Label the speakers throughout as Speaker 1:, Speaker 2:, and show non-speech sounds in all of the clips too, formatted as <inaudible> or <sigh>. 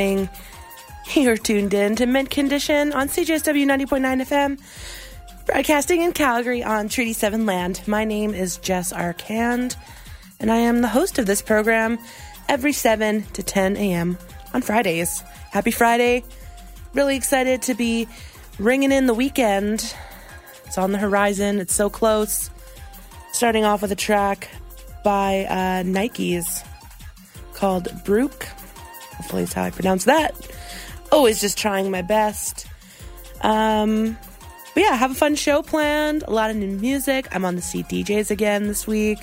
Speaker 1: morning. You're tuned in to Mint Condition on CJSW 90.9 FM, broadcasting in Calgary on Treaty 7 land. My name is Jess Arcand, and I am the host of this program every 7 to 10 a.m. on Fridays. Happy Friday. Really excited to be ringing in the weekend. It's on the horizon, it's so close. Starting off with a track by uh, Nikes called Brukk. Hopefully, is how I pronounce that. Always just trying my best. Um, but yeah, have a fun show planned. A lot of new music. I'm on the CDJs again this week.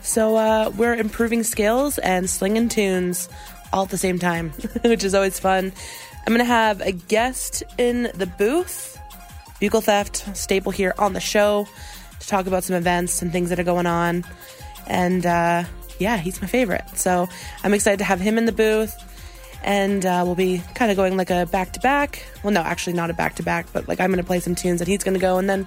Speaker 1: So uh, we're improving skills and slinging tunes all at the same time, <laughs> which is always fun. I'm going to have a guest in the booth, BUCCALTHEFT, staple here on the show, to talk about some events and things that are going on. And uh, yeah, he's my favorite. So I'm excited to have him in the booth. And uh, we'll be kind of going like a back to back. Well, no, actually, not a back to back, but like I'm to play some tunes and he's to go. And then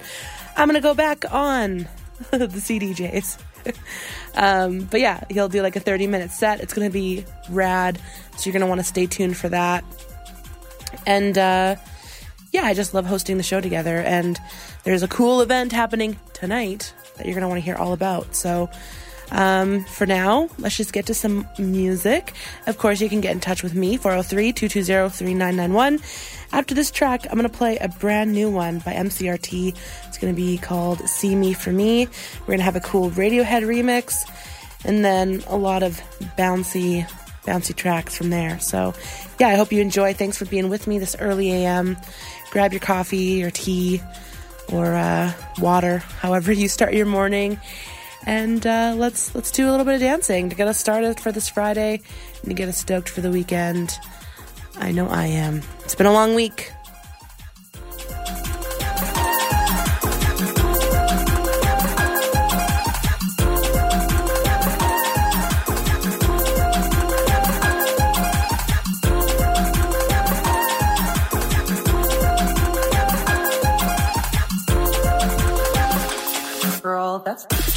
Speaker 1: I'm to go back on <laughs> the CDJs. <laughs> um, but yeah, he'll do like a 30 minute set. It's to be rad. So you're to want to stay tuned for that. And uh, yeah, I just love hosting the show together. And there's a cool event happening tonight that you're to want to hear all about. So um, for now, let's just get to some music. Of course, you can get in touch with me, 403 220 3991. After this track, I'm going to play a brand new one by MCR-T. It's going to be called See Me For Me. We're going to have a cool Radiohead remix and then a lot of bouncy, bouncy tracks from there. So, yeah, I hope you enjoy. Thanks for being with me this early AM. Grab your coffee or tea or uh, water, however <laughs> you start your morning and uh, let's let's do a little bit of dancing to get us started for this Friday and to get us stoked for the weekend. I know I am. It's been a long week.
Speaker 2: Girl, that's.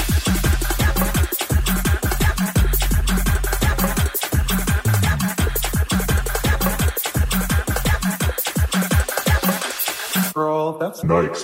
Speaker 2: Girl,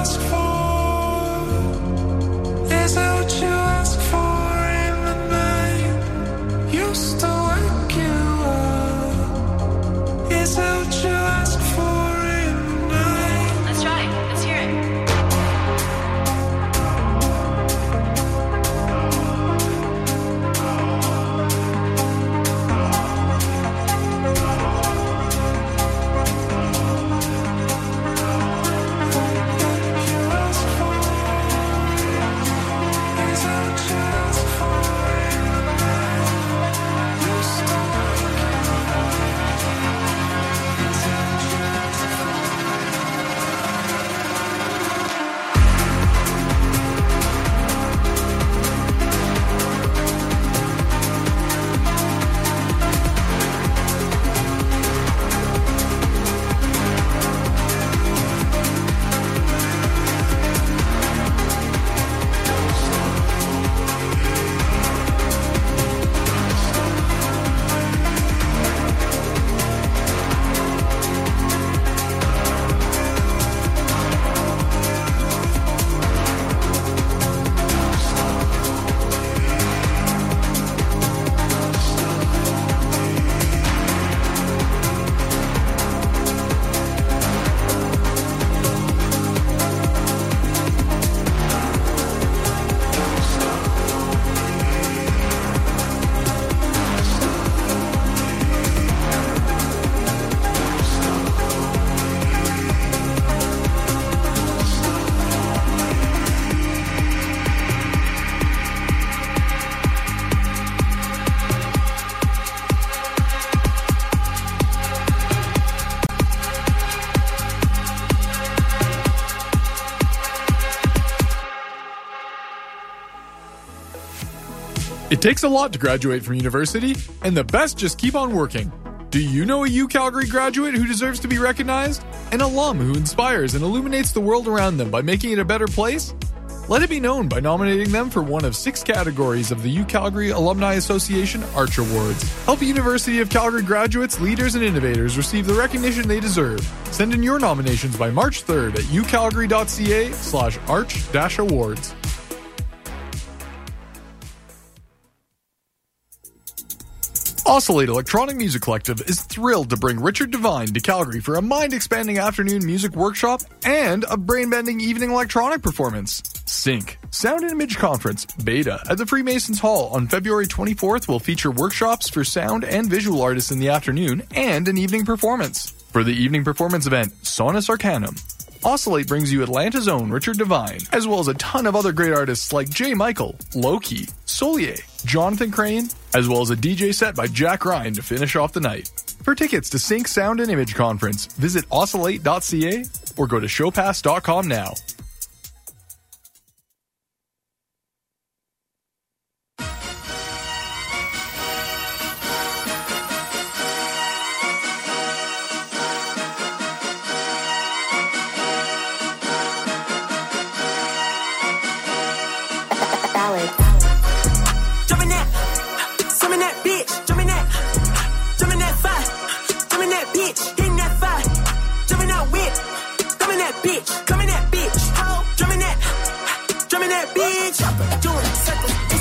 Speaker 3: ask for? It
Speaker 4: takes a lot to graduate from university, and the best just keep on working. Do you know a U Calgary graduate who deserves to be recognized? An alum who inspires and illuminates the world around them by making it a better place? Let it be known by nominating them for one of six categories of the U Calgary Alumni Association Arch Awards. Help University of Calgary graduates, leaders, and innovators receive the recognition they deserve. Send in your nominations by March 3rd at ucalgary.ca slash arch-awards. Oscillate Electronic Music Collective is thrilled to bring Richard Devine to Calgary for a mind expanding afternoon music workshop and a brain bending evening electronic performance. Sync, Sound and Image Conference, Beta, at the Freemasons Hall on February 24th will feature workshops for sound and visual artists in the afternoon and an evening performance. For the evening performance event, Sonus Arcanum, Oscillate brings you Atlanta's own Richard Devine, as well as a ton of other great artists like Jay Michael, Loki, Solier, Jonathan Crane, as well as a DJ set by Jack Ryan to finish off the night. For tickets to Sync Sound and Image Conference, visit oscillate.ca or go to showpass.com now.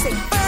Speaker 5: Circles,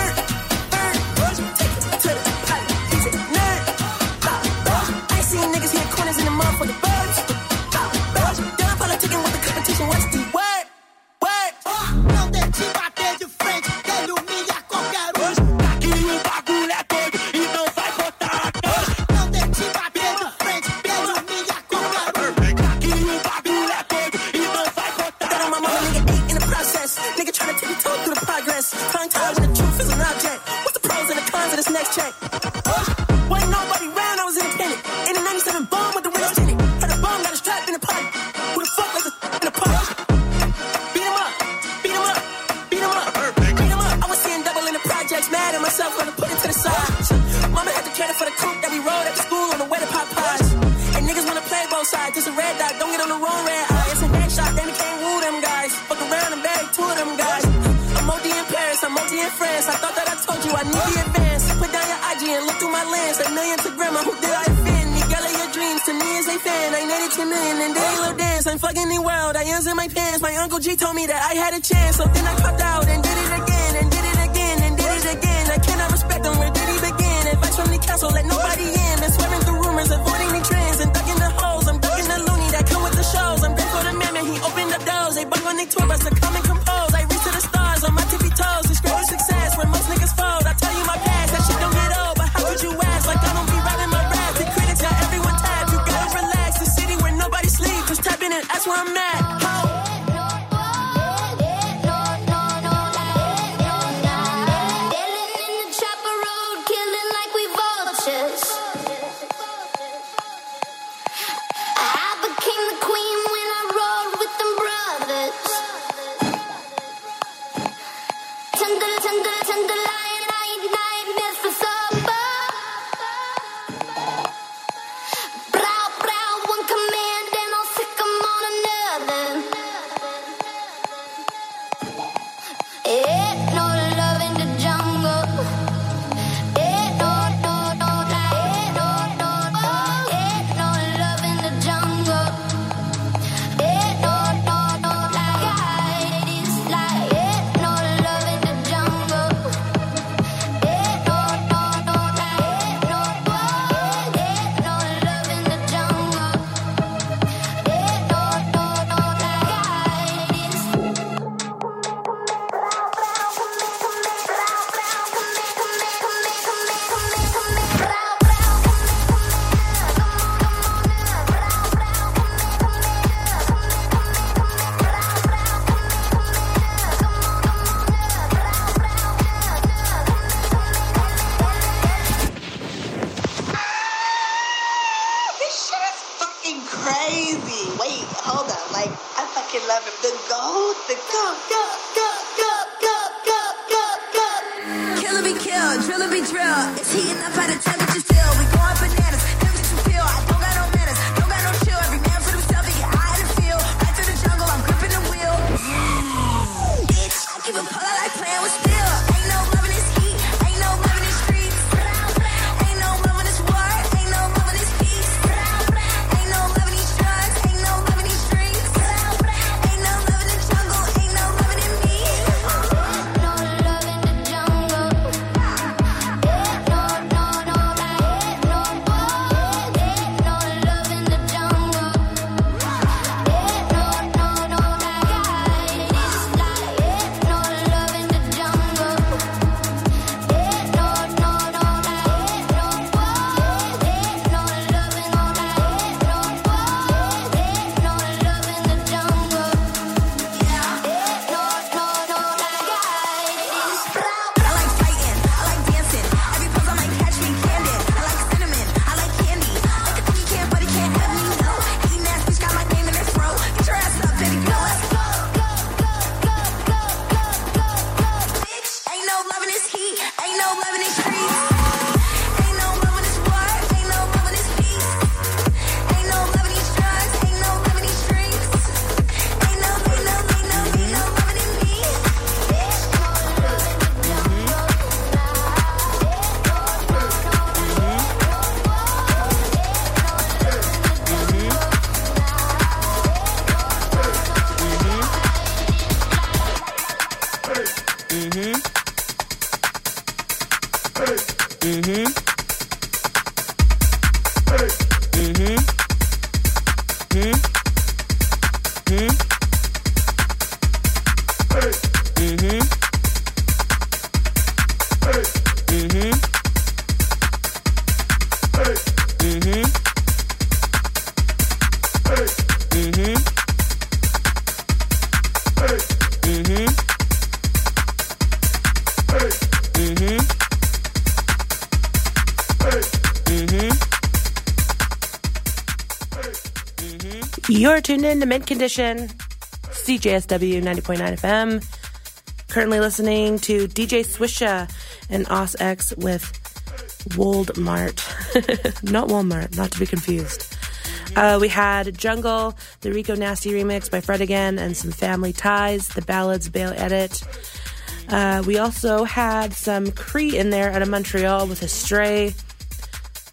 Speaker 5: in the
Speaker 1: mint condition. CJSW 90.9 FM. Currently listening to DJ Swisha and Os X with Woldmart. <laughs> not Walmart, not to be confused. Uh, we had Jungle, the Rico Nasty remix by Fred again, and some Family Ties, the Ballads Baile Edit. Uh, we also had some CRi in there out of Montreal with a stray,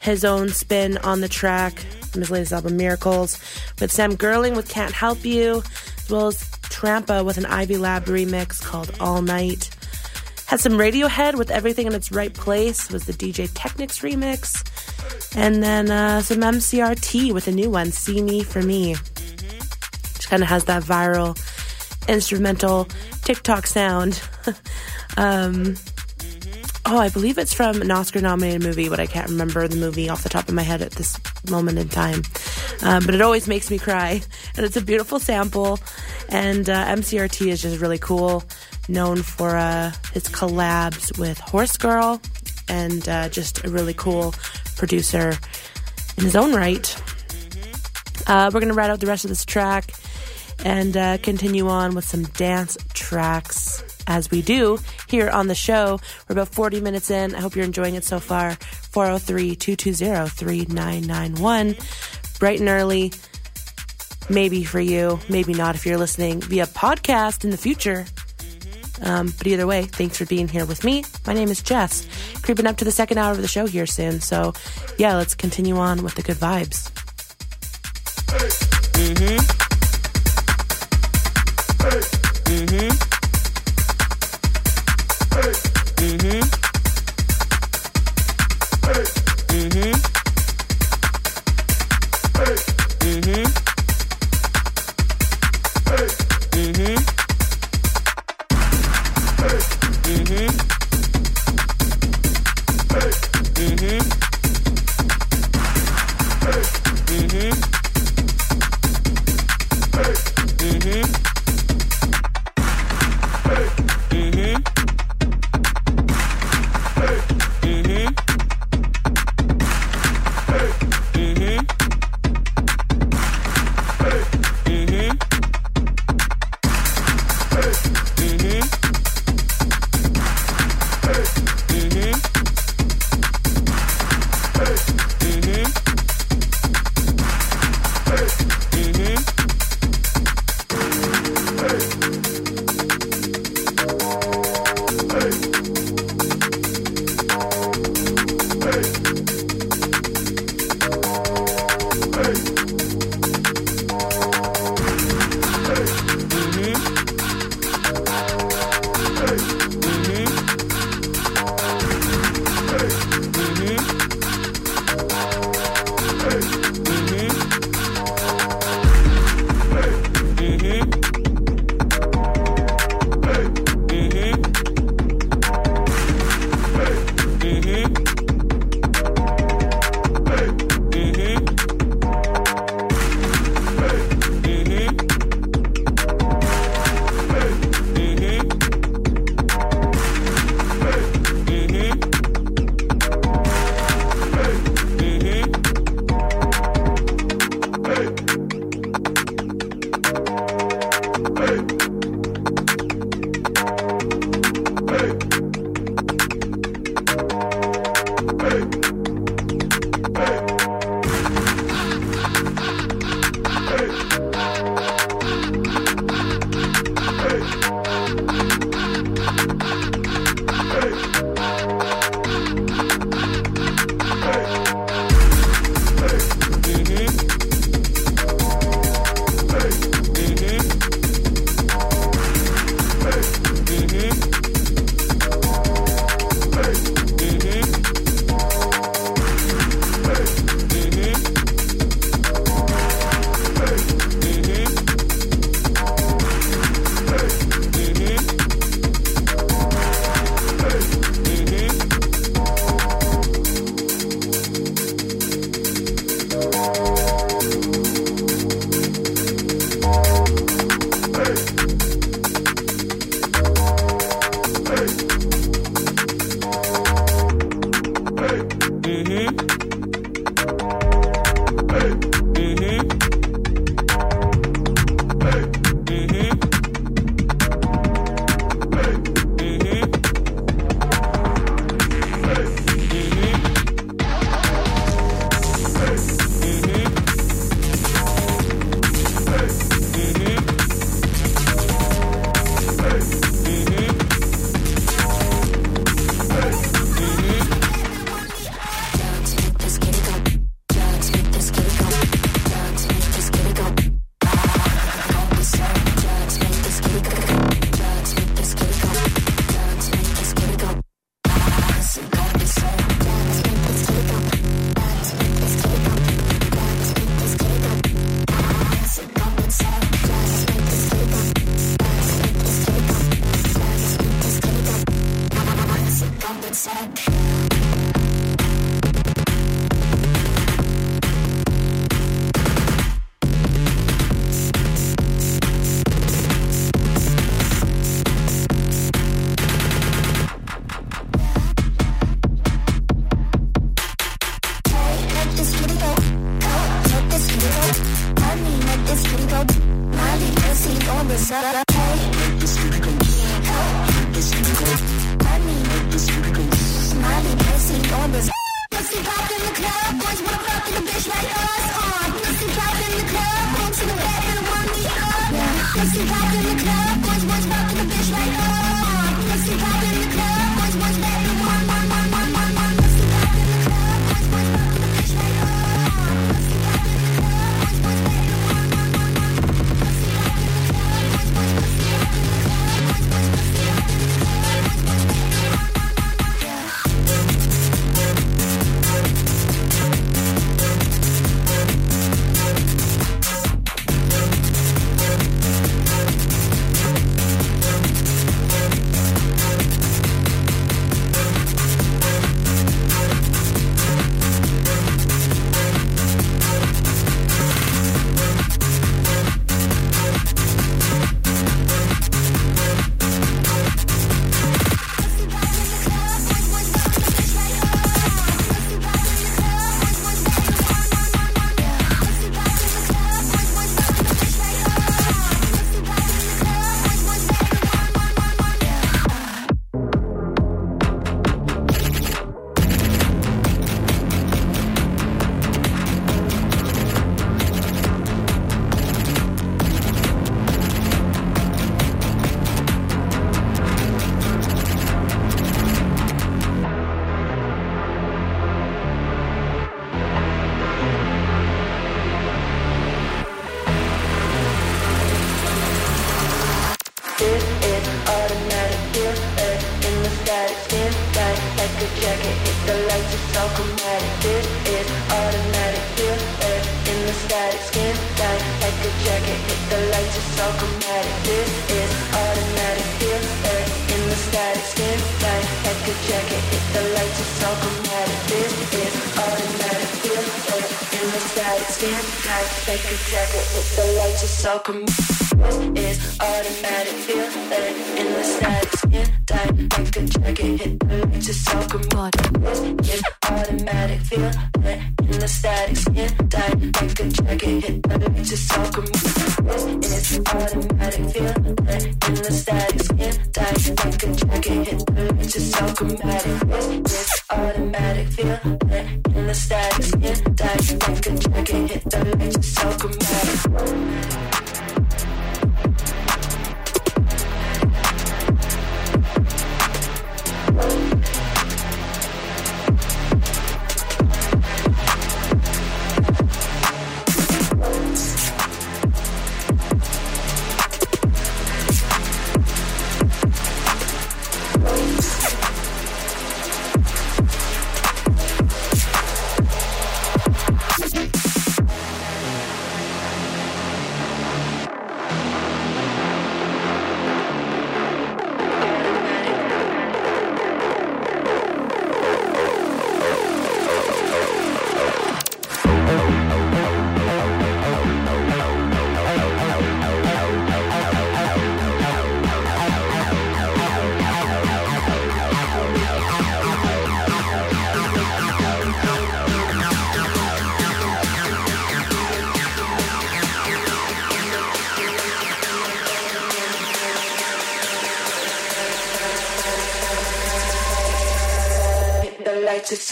Speaker 1: his own spin on the track from his latest album Miracles with Sam Girling with Can't Help You, as well as Trampa with an Ivy Lab remix called All Night. Had some Radiohead with Everything in Its Right Place, was the DJ Technics remix. And then uh, some MCR-T with a new one, See Me For Me, which kind of has that viral instrumental TikTok sound. <laughs> um, oh, I believe it's from an Oscar nominated movie, but I can't remember the movie off the top of my head at this moment in time. Um, but it always makes me cry. <laughs> And it's a beautiful sample. And uh, MCR-T is just really cool, known for uh, his collabs with horsegiirL and uh, just a really cool producer in his own right. Uh, we're going to ride out the rest of this track and uh, continue on with some dance tracks as we do here on the show. We're about 40 minutes in. I hope you're enjoying it so far. 403 220 3991. Bright and early. Maybe for you, maybe not if you're listening via podcast in the future. Um, but either way, thanks for being here with me. My name is Jess, creeping up to the second hour of the show here soon. So, yeah, let's continue on with the good vibes. Mm-hmm.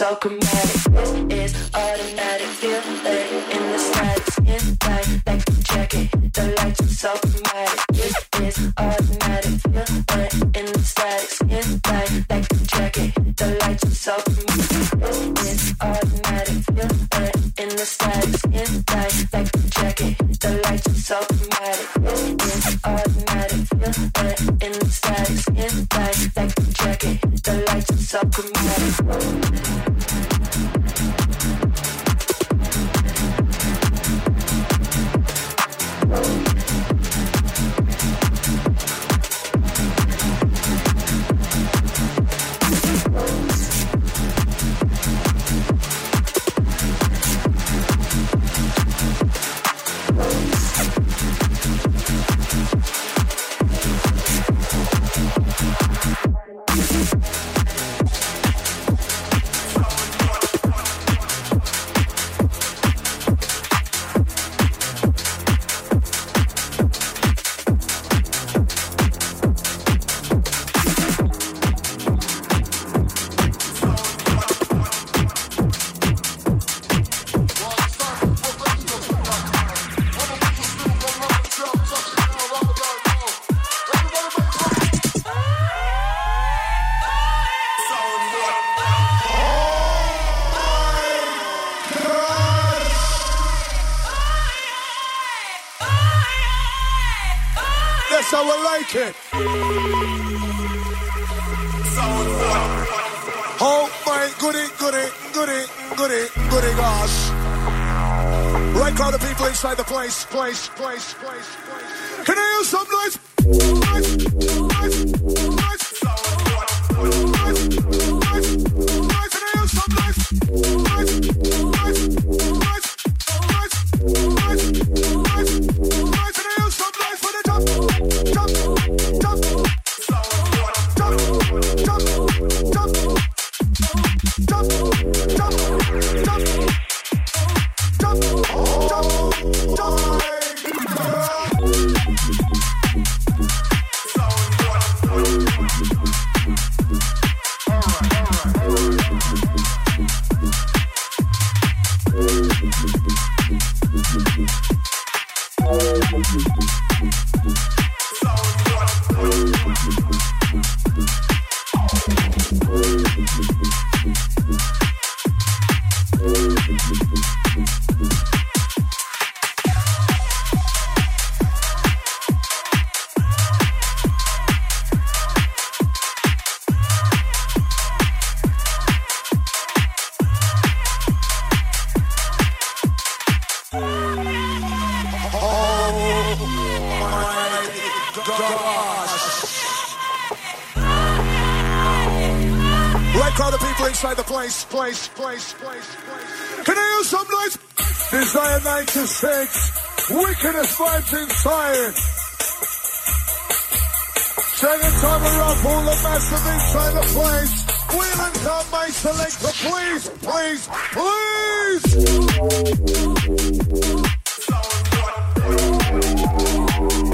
Speaker 6: It's
Speaker 7: place, place, place, place, place. Can I hear some noise? Desire 96, wickedest vibes inside. Second time around, pull the massive inside the place. Wheel and come, my selector, please, please, please.
Speaker 8: CJSW.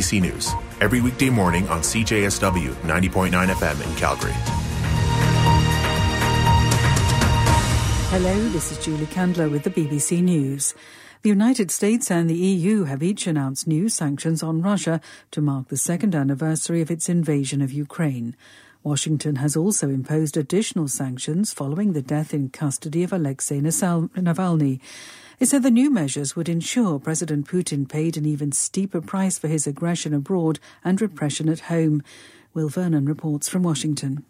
Speaker 9: BBC News, every weekday morning on CJSW 90.9 FM in Calgary.
Speaker 10: Hello, this is Julie Candler with the BBC News. The United States and the EU have each announced new sanctions on Russia to mark the second anniversary of its invasion of Ukraine. Washington has also imposed additional sanctions following the death in custody of Alexei Navalny. It said the new measures would ensure President Putin paid an even steeper price for his aggression abroad and repression at home. Will Vernon reports from Washington.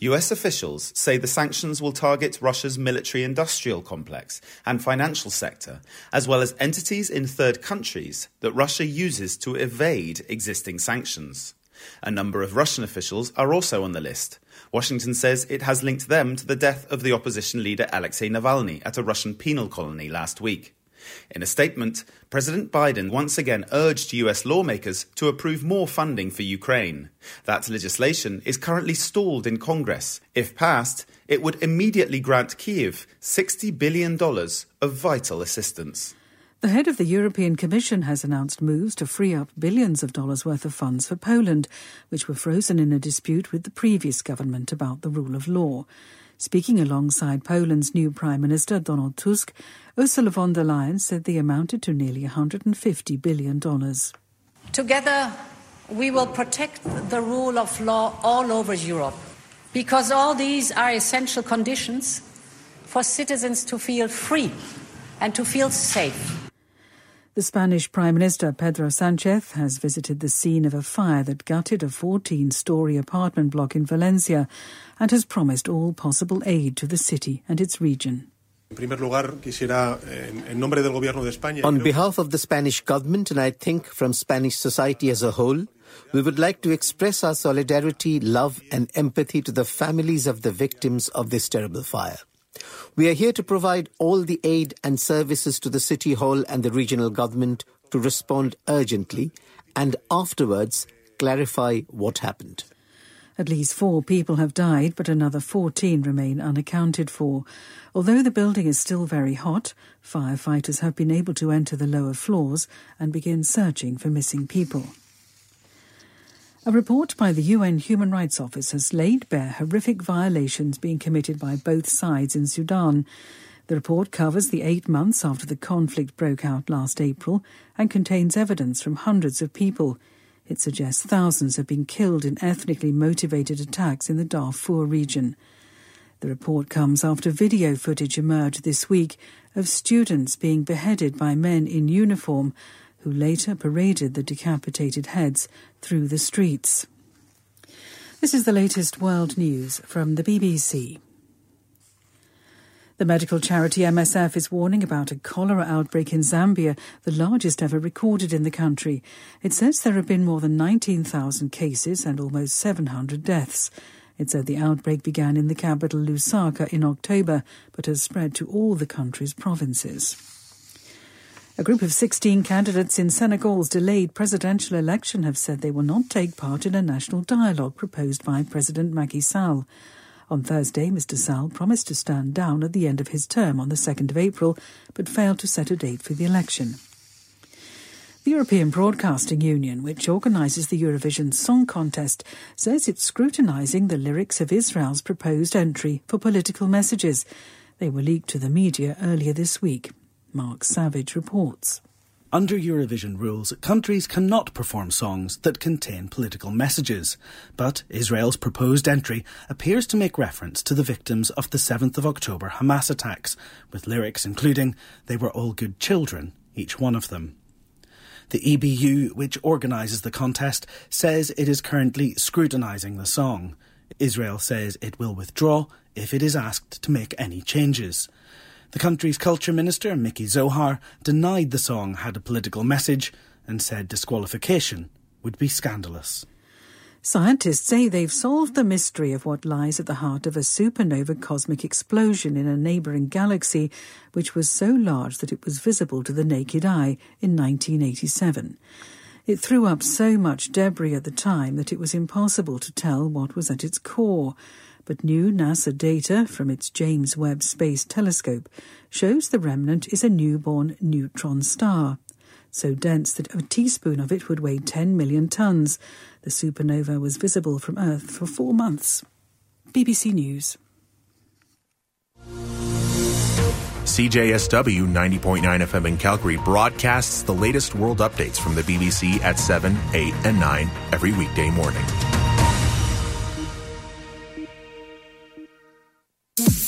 Speaker 11: US officials say the sanctions will target Russia's military industrial complex and financial sector, as well as entities in third countries that Russia uses to evade existing sanctions. A number of Russian officials are also on the list. Washington says it has linked them to the death of the opposition leader Alexei Navalny at a Russian penal colony last week. In a statement, President Biden once again urged US lawmakers to approve more funding for Ukraine. That legislation is currently stalled in Congress. If passed, it would immediately grant Kiev $60 billion of vital assistance.
Speaker 10: The head of the European Commission has announced moves to free up billions of dollars worth of funds for Poland, which were frozen in a dispute with the previous government about the rule of law. Speaking alongside Poland's new Prime Minister, Donald Tusk, Ursula von der Leyen said they amounted to nearly $150 billion.
Speaker 12: Together, we will protect the rule of law all over Europe, because all these are essential conditions for citizens to feel free and to feel safe.
Speaker 10: The Spanish Prime Minister Pedro Sanchez has visited the scene of a fire that gutted a 14 story apartment block in Valencia and has promised all possible aid to the city and its region.
Speaker 13: On behalf of the Spanish government, and I think from Spanish society as a whole, we would like to express our solidarity, love, and empathy to the families of the victims of this terrible fire. We are here to provide all the aid and services to the City Hall and the regional government to respond urgently and afterwards clarify what happened.
Speaker 10: At least four people have died, but another 14 remain unaccounted for. Although the building is still very hot, firefighters have been able to enter the lower floors and begin searching for missing people. A report by the UN Human Rights Office has laid bare horrific violations being committed by both sides in Sudan. The report covers the eight months after the conflict broke out last April and contains evidence from hundreds of people. It suggests thousands have been killed in ethnically motivated attacks in the Darfur region. The report comes after video footage emerged this week of students being beheaded by men in uniform who later paraded the decapitated heads through the streets. This is the latest world news from the BBC. The medical charity MSF is warning about a cholera outbreak in Zambia, the largest ever recorded in the country. It says there have been more than 19,000 cases and almost 700 deaths. It said the outbreak began in the capital Lusaka in October, but has spread to all the country's provinces. A group of 16 candidates in Senegal's delayed presidential election have said they will not take part in a national dialogue proposed by President Macky Sall. On Thursday, Mr. Sall promised to stand down at the end of his term on the 2nd of April, but failed to set a date for the election. The European Broadcasting Union, which organises the Eurovision Song Contest, says it's scrutinising the lyrics of Israel's proposed entry for political messages. They were leaked to the media earlier this week. Mark Savage reports.
Speaker 14: Under Eurovision rules, countries cannot perform songs that contain political messages. But Israel's proposed entry appears to make reference to the victims of the 7th of October Hamas attacks, with lyrics including, They were all good children, each one of them. The EBU, which organises the contest, says it is currently scrutinising the song. Israel says it will withdraw if it is asked to make any changes. The country's culture minister, Mickey Zohar, denied the song had a political message and said disqualification would be scandalous.
Speaker 10: Scientists say they've solved the mystery of what lies at the heart of a supernova cosmic explosion in a neighbouring galaxy, which was so large that it was visible to the naked eye in 1987. It threw up so much debris at the time that it was impossible to tell what was at its core but new NASA data from its James Webb Space Telescope shows the remnant is a newborn neutron star, so dense that a teaspoon of it would weigh 10 million tons. The supernova was visible from Earth for four months. BBC News.
Speaker 9: CJSW 90.9 FM in Calgary broadcasts the latest world updates from the BBC at 7, 8, and 9 every weekday morning.
Speaker 15: This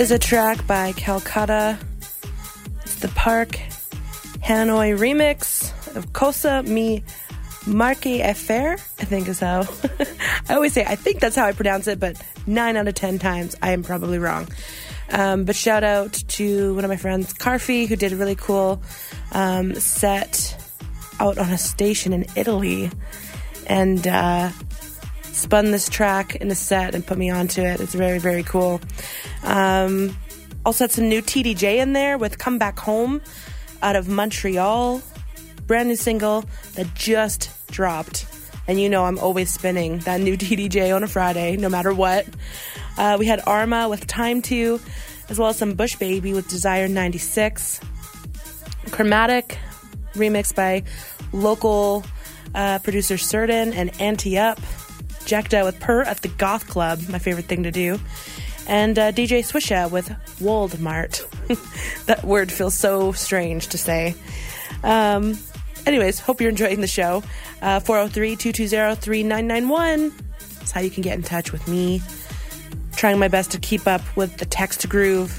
Speaker 15: is a track by Calcutta. It's the Park Hanoi remix
Speaker 1: of Cosa Mi Marque Affair, I think is how. <laughs> I always say, I think that's how I pronounce it, but nine out of ten times I am probably wrong. Um, but shout out to one of my friends, Carfi, who did a really cool um, set out on a station in Italy and uh, spun this track in a set and put me onto it. It's very, very cool. Um, also had some new TDJ in there with Come Back Home out of Montreal. Brand new single that just dropped. And you know I'm always spinning that new <laughs> TDJ on a Friday, no matter what. Uh, we had Arma with Time To, as well as some Bush Baby with Desire 96. Chromatic, remixed by local uh, producer Cerdin and Anti Up. Out with Purr at the Goth Club, my favorite thing to do. And uh, DJ Swisha with Woldmart. <laughs> that word feels so strange to say. Um, anyways, hope you're enjoying the show. Uh, 403 220 3991 is how you can get in touch with me. Trying my best to keep up with the text groove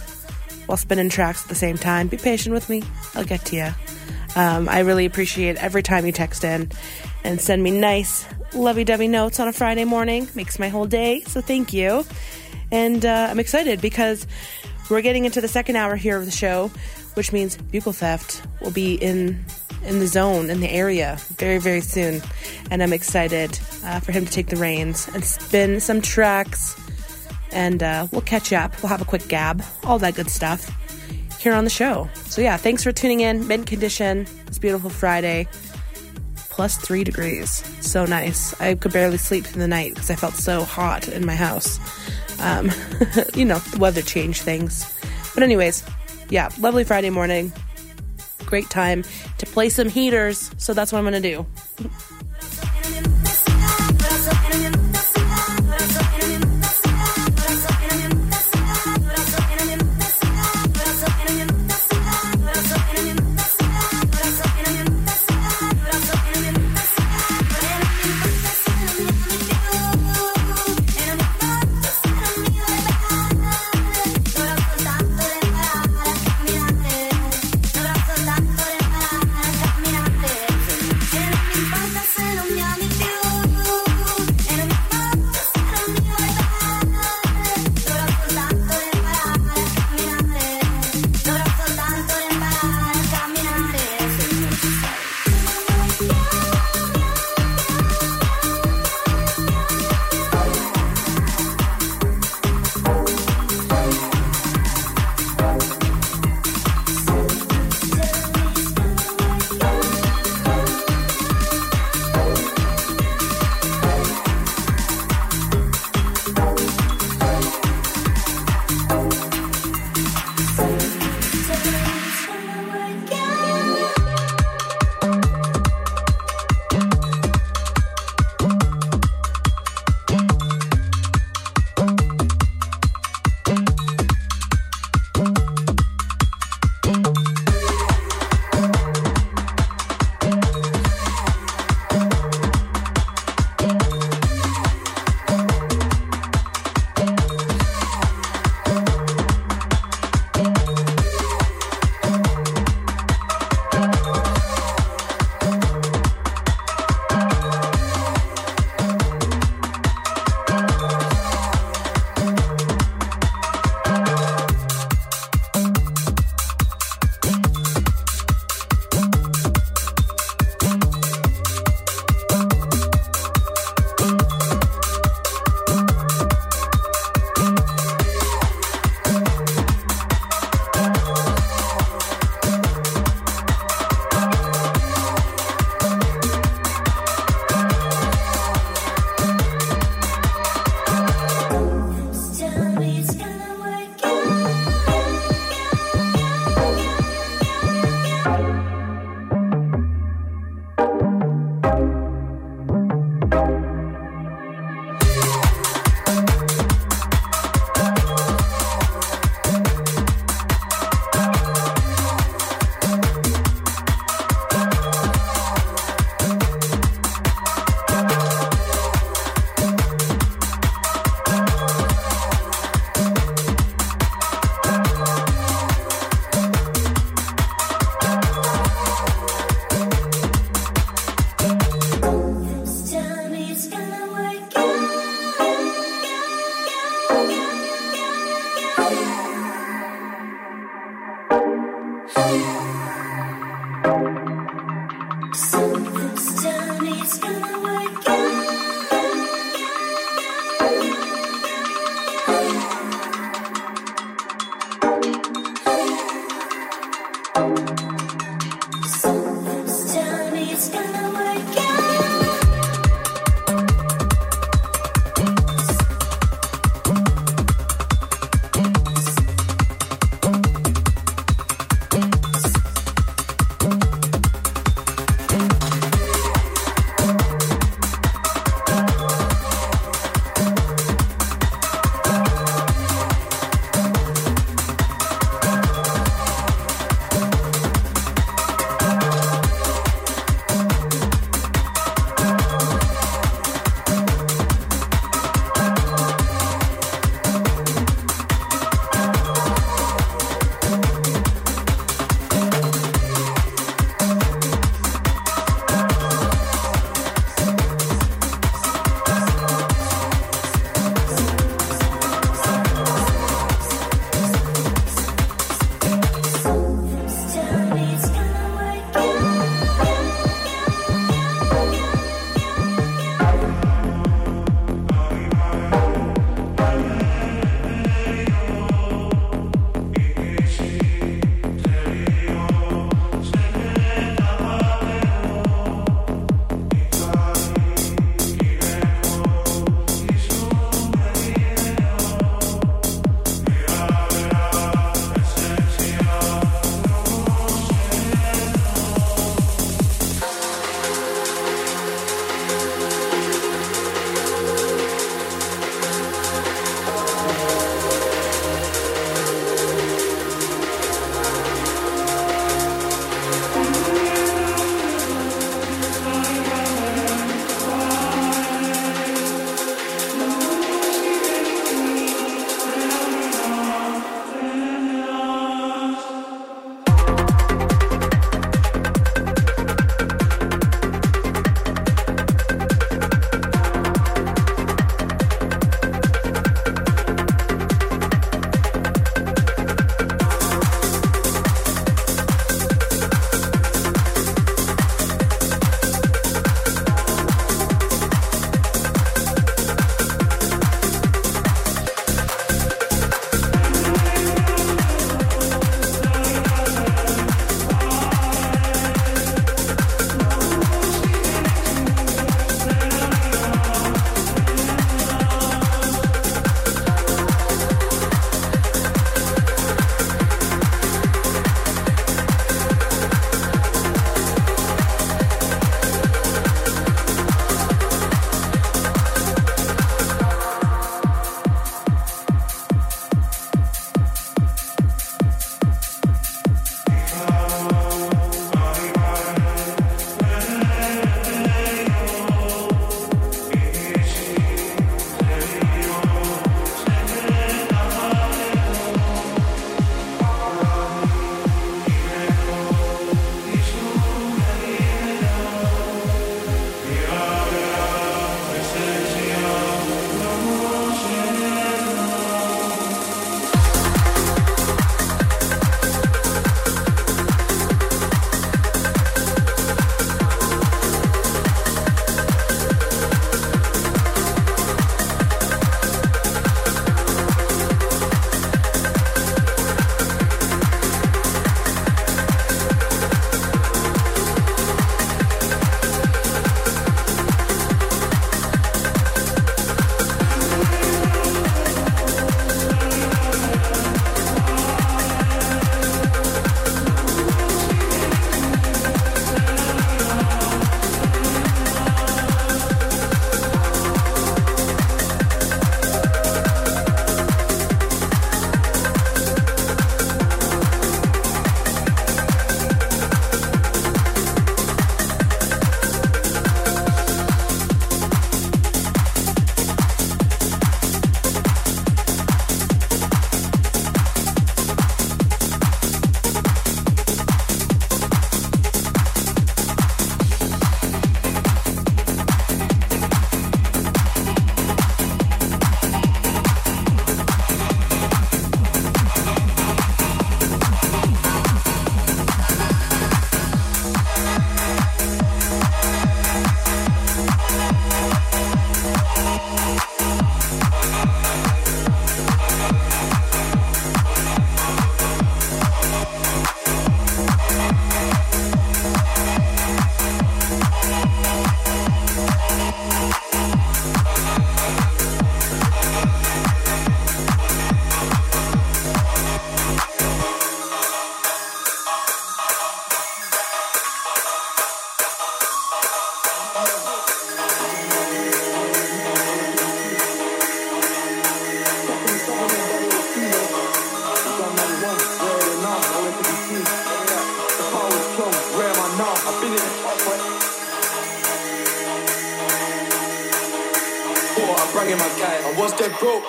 Speaker 1: while spinning tracks at the same time. Be patient with me, I'll get to you. Um, I really appreciate every time you text in and send me nice, lovey dovey notes on a Friday morning. Makes my whole day, so thank you. And uh, I'm excited because we're getting into the second hour here of the show, which means BUCCALTHEFT will be in in the zone in the area very very soon, and I'm excited uh, for him to take the reins and spin some tracks, and uh, we'll catch up. We'll have a quick gab, all that good stuff here on the show. So yeah, thanks for tuning in. Mint Condition, it's beautiful Friday. Plus three degrees. So nice. I could barely sleep through the night because I felt so hot in my house. Um, <laughs> you know, the weather changed things. But, anyways, yeah, lovely Friday morning. Great time to play some heaters. So, that's what I'm going to do.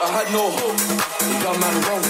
Speaker 16: I had no hope. The dumb man wrong,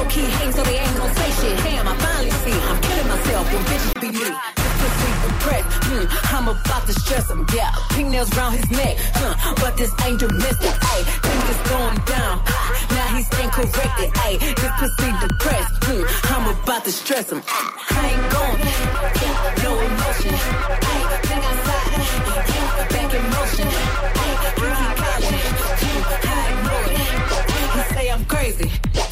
Speaker 17: Low key hating so they ain't gon' say shit. Damn, I finally see. I'm killing myself when bitches be me. This pussy depressed. Hmm, I'm about to stress him. Yeah, pigtails round his neck. Huh, but this ain't domestic. Ayy, think it's going down. Now he's corrected. Ayy, this pussy depressed. Hmm, I'm about to stress him. I ain't going. Yeah, no emotion. Ayy, think I side. Yeah, back in motion. Ayy, he calling. I ignore it. He say I'm crazy.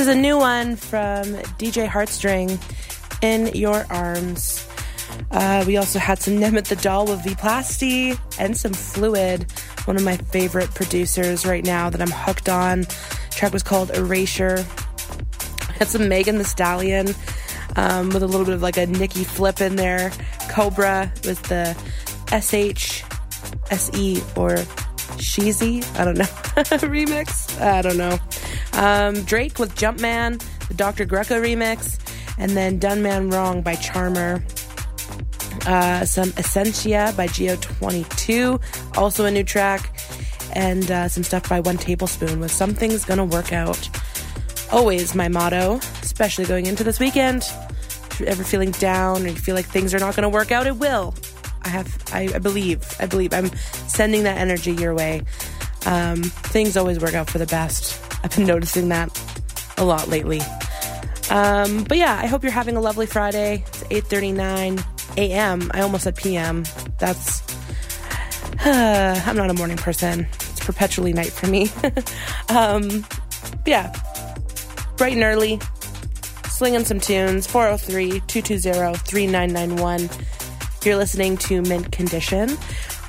Speaker 1: is a new one from DJ Heartstring, In Your Arms. Uh, we also had some Nemet the Doll with V plasti and some Fluid, one of my favorite producers right now that I'm hooked on. track was called Erasure. Had some Megan Thee Stallion um, with a little bit of like a Nikki flip in there. Cobra with the SH SE or Sheezy, I don't know, <laughs> remix. I don't know. Um, Drake with Jumpman, the Dr. Greco remix, and then Done Man Wrong by Charmur. Uh, some Essentia by Geo22, also a new track, and uh, some stuff by One Tablespoon with Something's Gonna Work Out. Always my motto, especially going into this weekend. If you're ever feeling down or you feel like things are not gonna work out, it will. I have, I, I believe, I believe. I'm sending that energy your way. Um, things always work out for the best. I've been noticing that a lot lately. Um, but yeah, I hope you're having a lovely Friday. It's 8:39 a.m. I almost said p.m. That's uh, <sighs> I'm not a morning person. It's perpetually night for me. <laughs> um, yeah, bright and early, slinging some tunes. 403-220-3991. You're listening to Mint Condition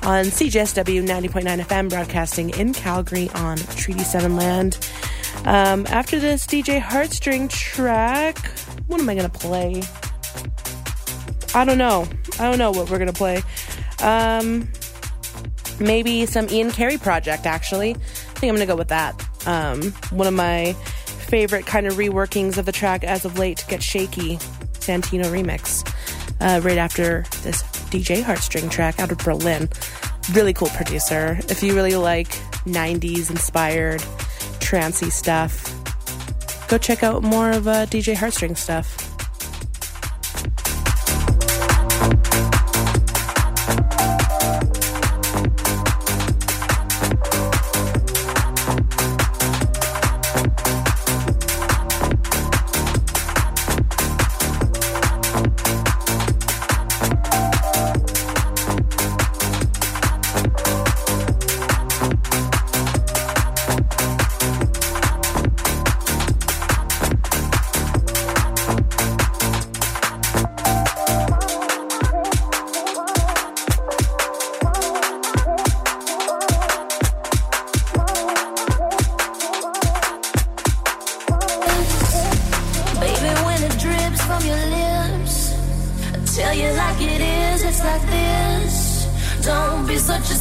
Speaker 1: on CJSW 90.9 FM, broadcasting in Calgary on Treaty 7 land. Um, after this DJ Heartstring track, what am I going to play? I don't know. I don't know what we're going to play. Um, maybe some Ian Carey project, actually. I think I'm going to go with that. Um, one of my favorite kind of reworkings of the track as of late, Get Shaky, Santino remix, uh, right after this DJ Heartstring track out of Berlin. Really cool producer. If you really like 90s inspired trancy stuff, go check out more of uh, DJ Heartstring stuff.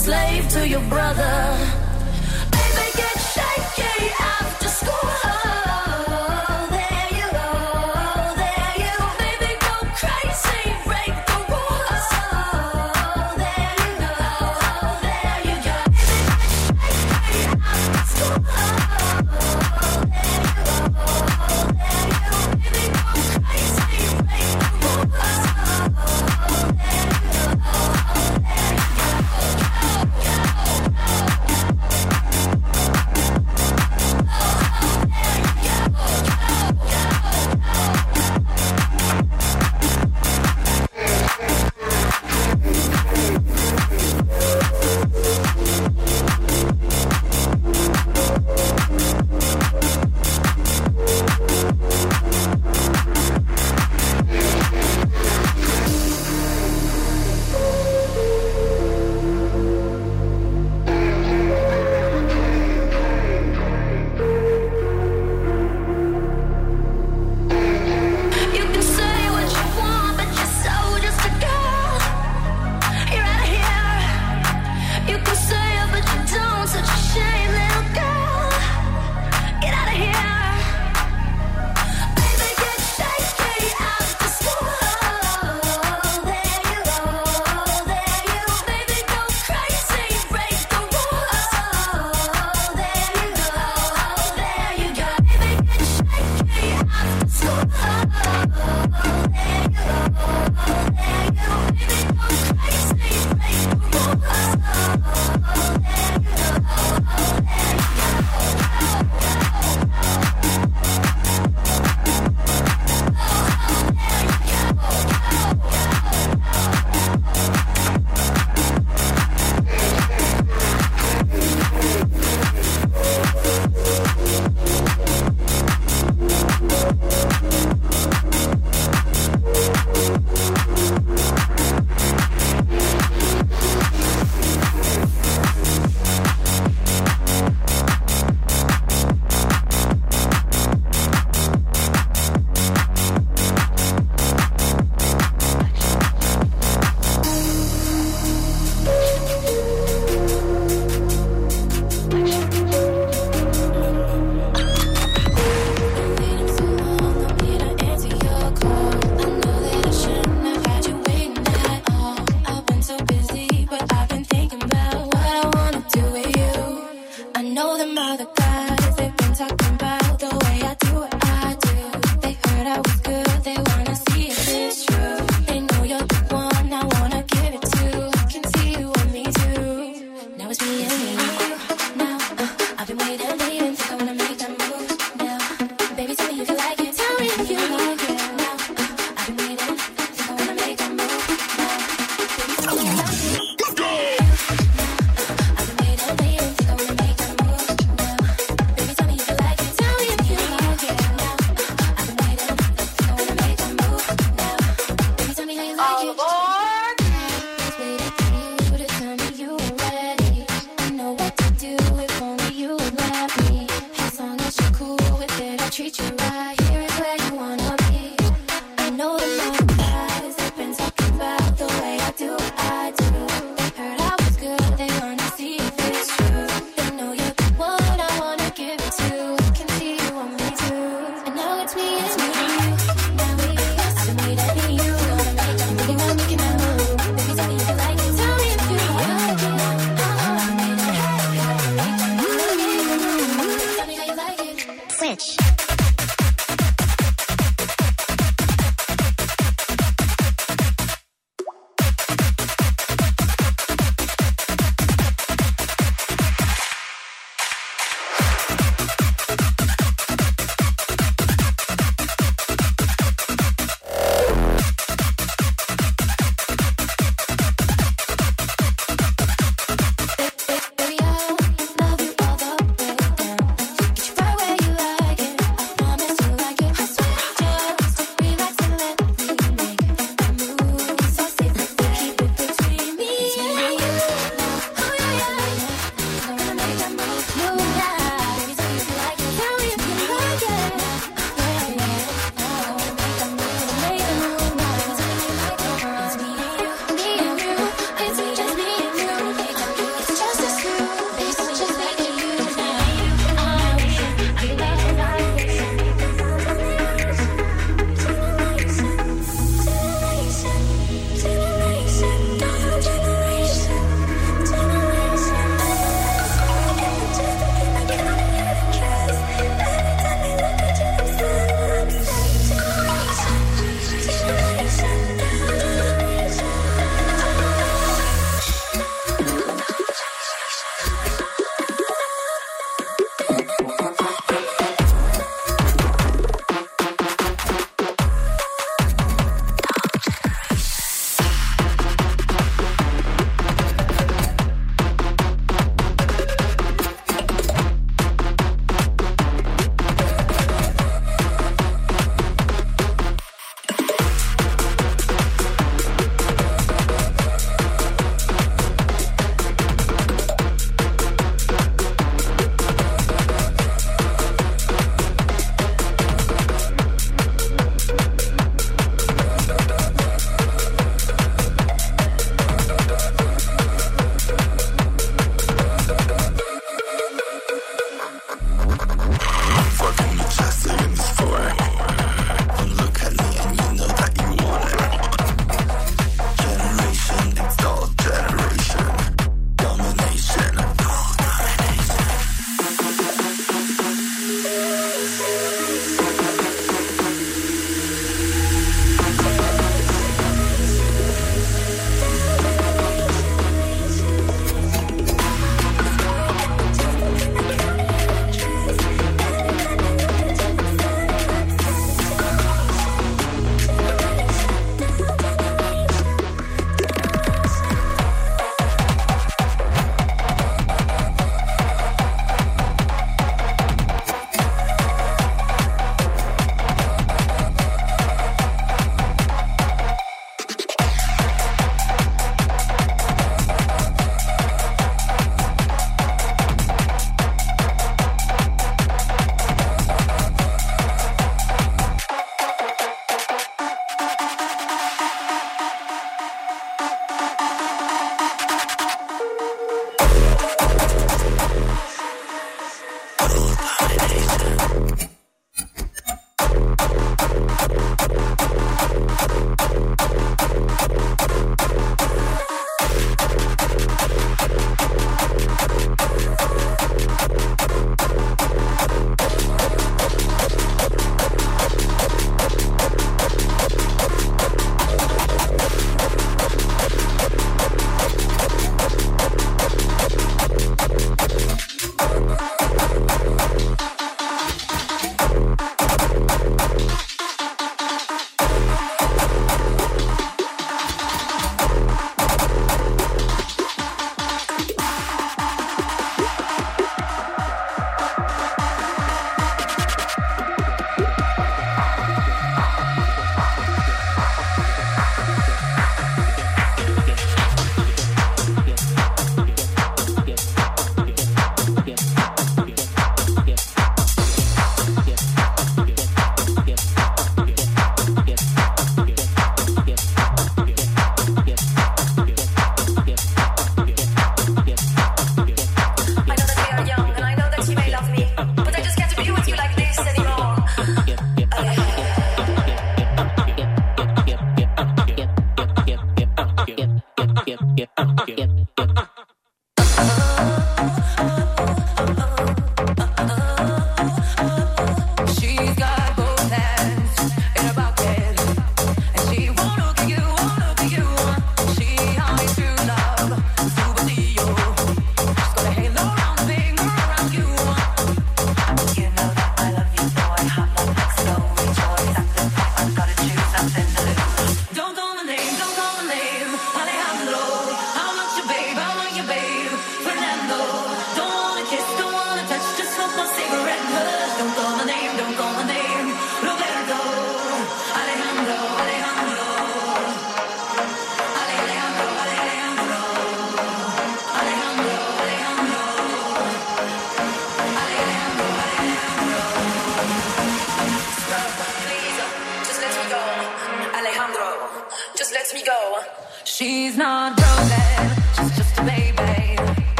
Speaker 18: Slave to your brother.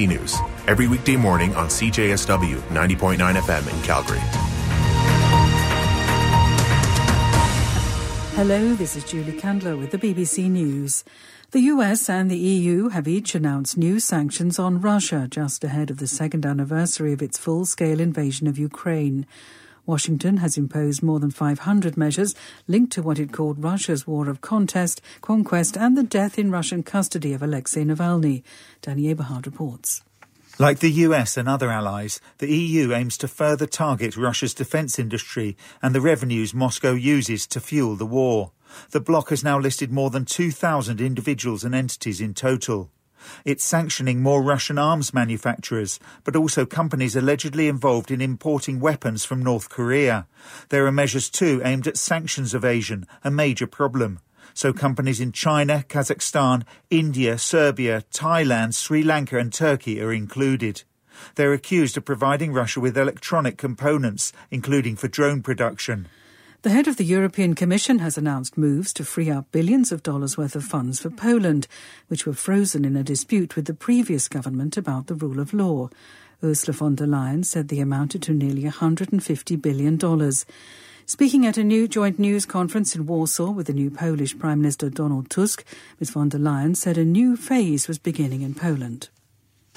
Speaker 9: News, every weekday morning on CJSW 90.9 FM in Calgary.
Speaker 10: Hello, this is Julie Candler with the BBC News. The US and the EU have each announced new sanctions on Russia just ahead of the second anniversary of its full scale invasion of Ukraine. Washington has imposed more than 500 measures linked to what it called Russia's war of contest, conquest, and the death in Russian custody of Alexei Navalny. Danny Aberhard reports.
Speaker 19: Like the US and other allies, the EU aims to further target Russia's defence industry and the revenues Moscow uses to fuel the war. The bloc has now listed more than 2,000 individuals and entities in total. It's sanctioning more Russian arms manufacturers, but also companies allegedly involved in importing weapons from North Korea. There are measures too aimed at sanctions evasion, a major problem. So companies in China, Kazakhstan, India, Serbia, Thailand, Sri Lanka and Turkey are included. They're accused of providing Russia with electronic components, including for drone production.
Speaker 10: The head of the European Commission has announced moves to free up billions of dollars worth of funds for Poland, which were frozen in a dispute with the previous government about the rule of law. Ursula von der Leyen said they amounted to nearly $150 billion. Speaking at a new joint news conference in Warsaw with the new Polish Prime Minister Donald Tusk, Ms von der Leyen said a new phase was beginning in Poland.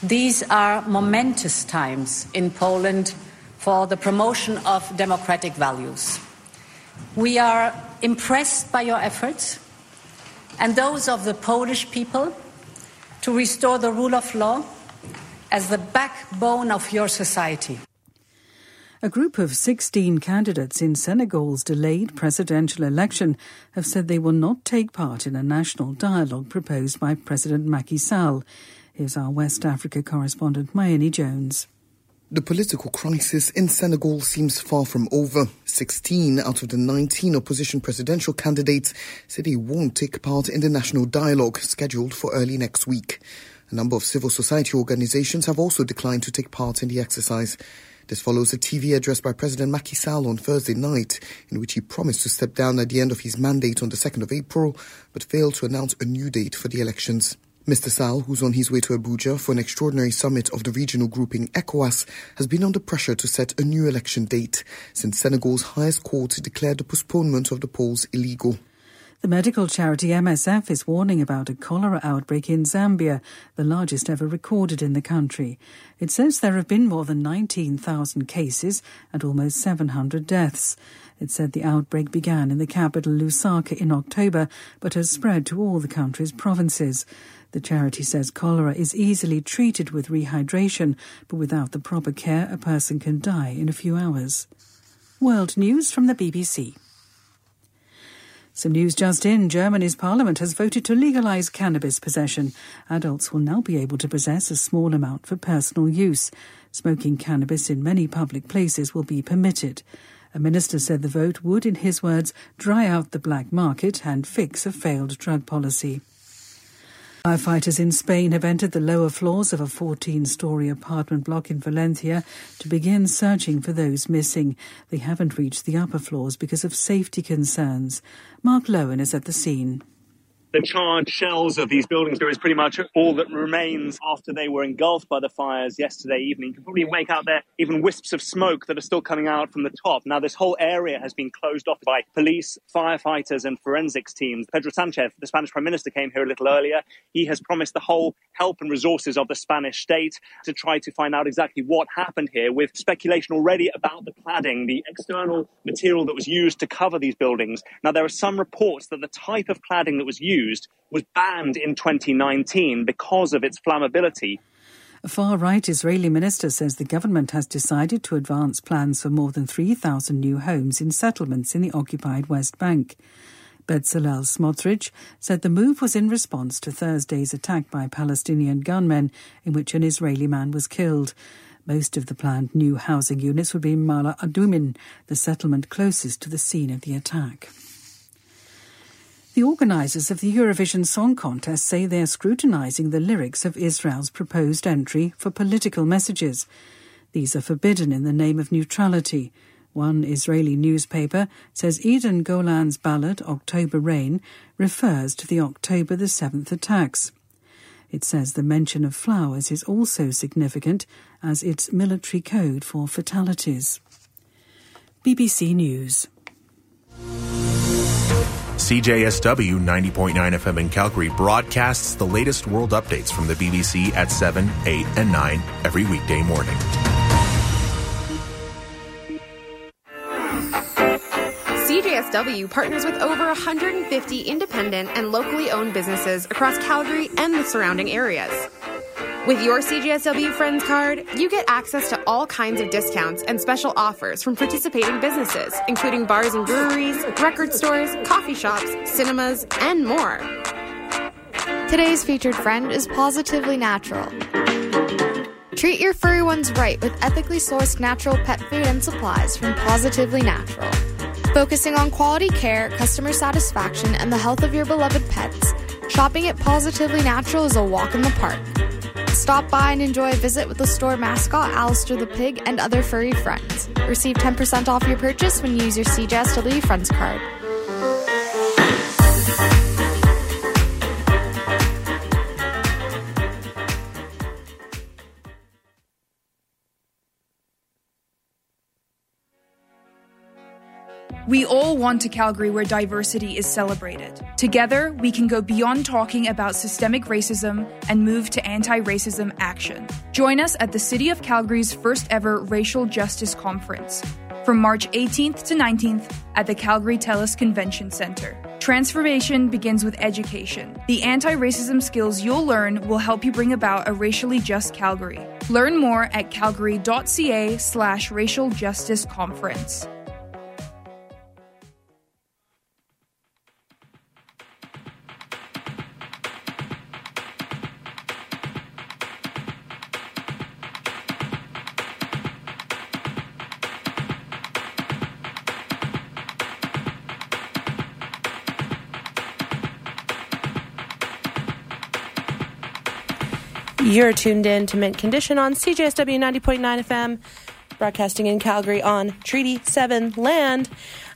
Speaker 12: These are momentous times in Poland for the promotion of democratic values. We are impressed by your efforts and those of the Polish people to restore the rule of law as the backbone of your society.
Speaker 10: A group of 16 candidates in Senegal's delayed presidential election have said they will not take part in a national dialogue proposed by President Macky Sall. Here's our West Africa correspondent Mayeni Jones.
Speaker 20: The political crisis in Senegal seems far from over. 16 out of the 19 opposition presidential candidates said they won't take part in the national dialogue scheduled for early next week. A number of civil society organizations have also declined to take part in the exercise. This follows a TV address by President Macky Sall on Thursday night, in which he promised to step down at the end of his mandate on the 2nd of April, but failed to announce a new date for the elections. Mr. Sall, who's on his way to Abuja for an extraordinary summit of the regional grouping ECOWAS, has been under pressure to set a new election date since Senegal's highest court declared the postponement of the polls illegal.
Speaker 10: The medical charity MSF is warning about a cholera outbreak in Zambia, the largest ever recorded in the country. It says there have been more than 19,000 cases and almost 700 deaths. It said the outbreak began in the capital Lusaka in October, but has spread to all the country's provinces. The charity says cholera is easily treated with rehydration, but without the proper care, a person can die in a few hours. World News from the BBC. Some news just in. Germany's parliament has voted to legalise cannabis possession. Adults will now be able to possess a small amount for personal use. Smoking cannabis in many public places will be permitted. A minister said the vote would, in his words, dry out the black market and fix a failed drug policy. Firefighters in Spain have entered the lower floors of a 14 story apartment block in Valencia to begin searching for those missing. They haven't reached the upper floors because of safety concerns. Mark Lowen is at the scene.
Speaker 21: The charred shells of these buildings is pretty much all that remains after they were engulfed by the fires yesterday evening. You can probably make out there even wisps of smoke that are still coming out from the top. Now, this whole area has been closed off by police, firefighters, and forensics teams. Pedro Sanchez, the Spanish Prime Minister, came here a little earlier. He has promised the whole help and resources of the Spanish state to try to find out exactly what happened here, with speculation already about the cladding, the external material that was used to cover these buildings. Now, there are some reports that the type of cladding that was used was banned in 2019 because of its flammability.
Speaker 10: A far right Israeli minister says the government has decided to advance plans for more than 3,000 new homes in settlements in the occupied West Bank. Bezalel Smotrich said the move was in response to Thursday's attack by Palestinian gunmen, in which an Israeli man was killed. Most of the planned new housing units would be in Ma'ale Adumim, the settlement closest to the scene of the attack. The organisers of the Eurovision Song Contest say they are scrutinising the lyrics of Israel's proposed entry for political messages. These are forbidden in the name of neutrality. One Israeli newspaper says Eden Golan's ballad, October Rain, refers to the October the 7th attacks. It says the mention of flowers is also significant as its military code for fatalities. BBC News.
Speaker 9: CJSW 90.9 FM in Calgary broadcasts the latest world updates from the BBC at 7, 8, and 9 every weekday morning.
Speaker 22: CJSW partners with over 150 independent and locally owned businesses across Calgary and the surrounding areas. With your CJSW Friends card, you get access to all kinds of discounts and special offers from participating businesses, including bars and breweries, record stores, coffee shops, cinemas, and more.
Speaker 23: Today's featured friend is Positively Natural. Treat your furry ones right with ethically sourced natural pet food and supplies from Positively Natural. Focusing on quality care, customer satisfaction, and the health of your beloved pets, shopping at Positively Natural is a walk in the park. Stop by and enjoy a visit with the store mascot, Alistair the Pig, and other furry friends. Receive 10% off your purchase when you use your CJSW Friends card.
Speaker 24: We all want a Calgary where diversity is celebrated. Together, we can go beyond talking about systemic racism and move to anti racism action. Join us at the City of Calgary's first ever Racial Justice Conference from March 18th to 19th at the Calgary TELUS Convention Center. Transformation begins with education. The anti racism skills you'll learn will help you bring about a racially just Calgary. Learn more at calgary.ca slash racial justice conference.
Speaker 1: You're tuned in to Mint Condition on CJSW 90.9 FM, broadcasting in Calgary on Treaty 7 land.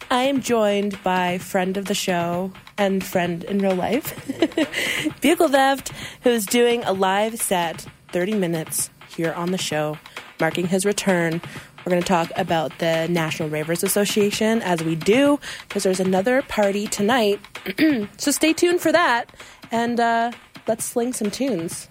Speaker 1: I am joined by friend of the show and friend in real life, <laughs> BUCCALTHEFT, who's doing a live set, 30 minutes here on the show, marking his return. We're going to talk about the National Ravers Association as we do, because there's another party tonight. <clears throat> so stay tuned for that, and uh, let's sling some tunes.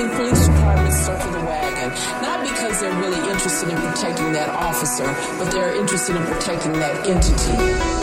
Speaker 25: see, police departments circle the wagon, not because they're really interested in protecting that officer, but they're interested in protecting that entity.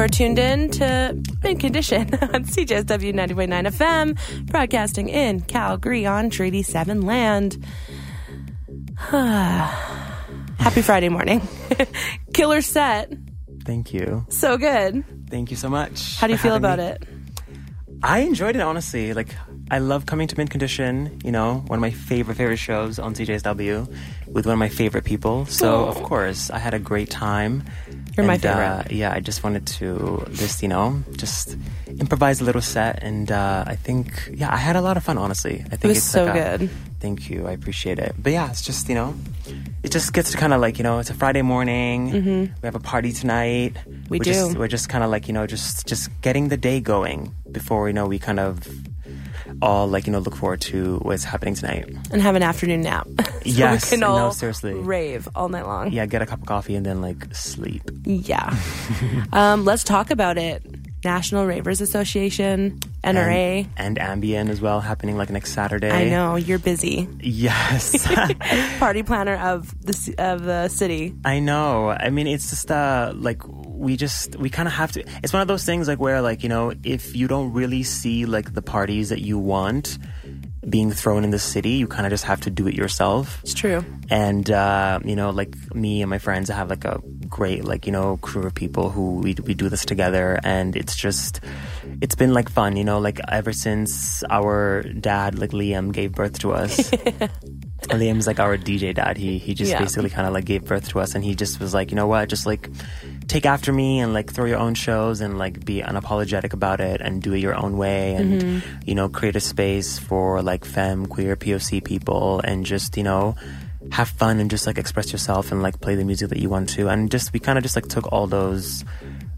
Speaker 1: Are tuned in to Mint Condition <laughs> on CJSW 90.9 FM, broadcasting in Calgary on Treaty 7 land. <sighs> Happy Friday morning. <laughs> Killer set.
Speaker 26: Thank you.
Speaker 1: So good.
Speaker 26: Thank you so much.
Speaker 1: How do you feel about
Speaker 26: me.
Speaker 1: it?
Speaker 26: I enjoyed it honestly. Like I love coming to Mint Condition. You know, one of my favorite favorite shows on CJSW with one of my favorite people. So of course I had a great time.
Speaker 1: You're my
Speaker 26: And, uh, yeah, I just wanted to just you know just improvise a little set, and uh, I think yeah I had a lot of fun. Honestly, I think it
Speaker 1: was
Speaker 26: it's
Speaker 1: so
Speaker 26: like a-
Speaker 1: good.
Speaker 26: Thank you, I appreciate it. But yeah, it's just you know, it just gets to kind of like you know it's a Friday morning.
Speaker 1: Mhm.
Speaker 26: We have a party tonight.
Speaker 1: We
Speaker 26: we're
Speaker 1: do.
Speaker 26: Just, we're just kind of like you know just just getting the day going before we know we kind of all like you know look forward to what's happening tonight.
Speaker 1: And have an afternoon nap. <laughs> so
Speaker 26: Yes,
Speaker 1: we can
Speaker 26: no, seriously.
Speaker 1: rave all night long.
Speaker 26: Yeah, get a cup of coffee and then like sleep.
Speaker 1: Yeah. <laughs> um, let's talk about it. National Ravers Association, NRA.
Speaker 26: and, and Ambien as well happening like next Saturday.
Speaker 1: I know you're busy.
Speaker 26: Yes. <laughs> <laughs>
Speaker 1: Party planner of the of the city.
Speaker 26: I know. I mean, it's just uh like we just we kind of have to. It's one of those things like where like you know if you don't really see like the parties that you want being thrown in the city, you kind of just have to do it yourself.
Speaker 1: It's true.
Speaker 26: And uh, you know, like me and my friends, have like a great like you know crew of people who we we do this together, and it's just it's been like fun. You know, like ever since our dad like Liam gave birth to us. <laughs> Liam's like our DJ dad. He he just
Speaker 1: Yeah.
Speaker 26: basically kind of like gave birth to us, and he just was like, you know what, just like take after me and like throw your own shows and like be unapologetic about it and do it your own way and
Speaker 1: Mhm.
Speaker 26: you know create a space for like femme, queer, POC people and just you know have fun and just like express yourself and like play the music that you want to and just we kind of just like took all those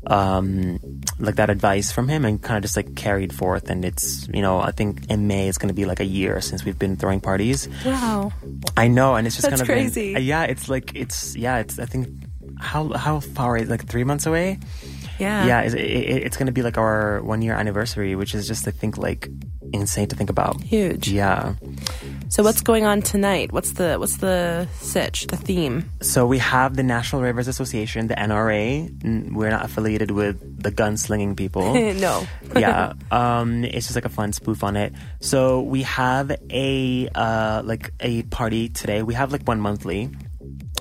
Speaker 26: um like that advice from him and kind of just like carried forth and it's you know i think in may it's going to be like a year since we've been throwing parties
Speaker 1: Wow.
Speaker 26: I know, and it's just kind of
Speaker 1: crazy.
Speaker 26: uh, yeah, it's like it's yeah, it's I think how how far is like three months away?
Speaker 1: Yeah.
Speaker 26: yeah. It's, it, it- it's going to be like our one year anniversary, which is just I think like insane to think about.
Speaker 1: Huge.
Speaker 26: Yeah.
Speaker 1: So what's going on tonight? What's the what's the sitch? The theme?
Speaker 26: So we have the National Ravers Association, the NRA. We're not affiliated with the gunslinging people. <laughs>
Speaker 1: no. <laughs>
Speaker 26: yeah um it's just like a fun spoof on it so we have a uh like a party today we have like one monthly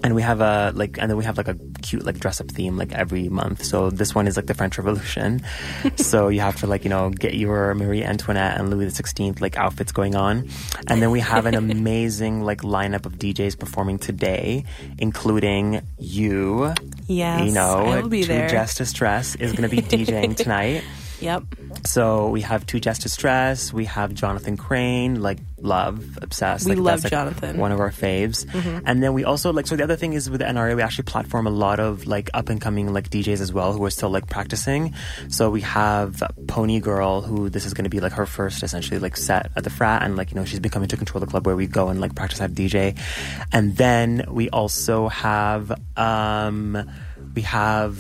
Speaker 26: and we have a like and then we have like a cute like dress up theme like every month. So this one is like the french revolution. <laughs> So you have to like you know get your marie antoinette and louis XVI like outfits going on. And then we have an <laughs> amazing like lineup of djs performing today including you.
Speaker 1: Yes,
Speaker 26: you know
Speaker 1: I will be
Speaker 26: Two
Speaker 1: there.
Speaker 26: Just Distress is going to be <laughs> djing tonight
Speaker 1: Yep.
Speaker 26: so we have Two Justice Stress, we have Jonathan Crane, like love, obsessed.
Speaker 1: We
Speaker 26: like,
Speaker 1: love
Speaker 26: that's, like,
Speaker 1: Jonathan.
Speaker 26: One of our faves.
Speaker 1: Mhm.
Speaker 26: And then we also like so the other thing is with NRA we actually platform a lot of like up and coming like DJs as well who are still like practicing. So we have Pony Girl who this is going to be like her first essentially like set at the frat and like you know she's been coming to Control the Club where we go and like practice at DJ. And then we also have um we have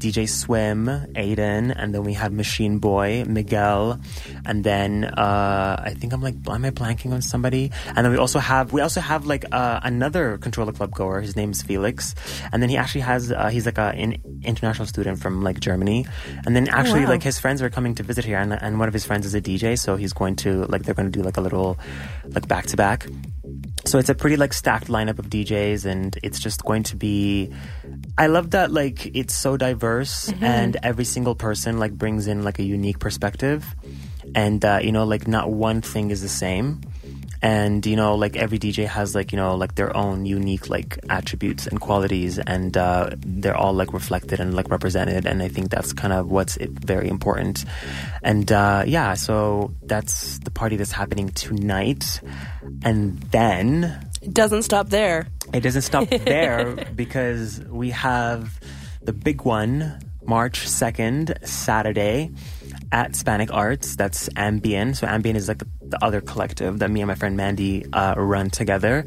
Speaker 26: DJ Swim, Aiden, and then we have Machine Boy, Miguel, and then uh, I think I'm like, am I blanking on somebody? And then we also have we also have like uh, another controller club goer. His name's Felix, and then he actually has uh, he's like a, an international student from like Germany, and then actually
Speaker 1: wow.
Speaker 26: like his friends are coming to visit here, and, and one of his friends is a DJ, so he's going to like they're going to do like a little like back to back. So it's a pretty like stacked lineup of DJs, and it's just going to be. I love that like it's so diverse,
Speaker 1: Mhm.
Speaker 26: and every single person like brings in like a unique perspective, and uh, you know like not one thing is the same, and you know like every DJ has like you know like their own unique like attributes and qualities, and uh, they're all like reflected and like represented, and I think that's kind of what's it, very important, and uh, yeah, so that's the party that's happening tonight, and then
Speaker 1: It doesn't stop there.
Speaker 26: it doesn't stop <laughs> there because we have the big one, March 2nd, Saturday at Hispanic Arts. That's Ambien. So Ambien is like the, the other collective that me and my friend Mandy uh, run together.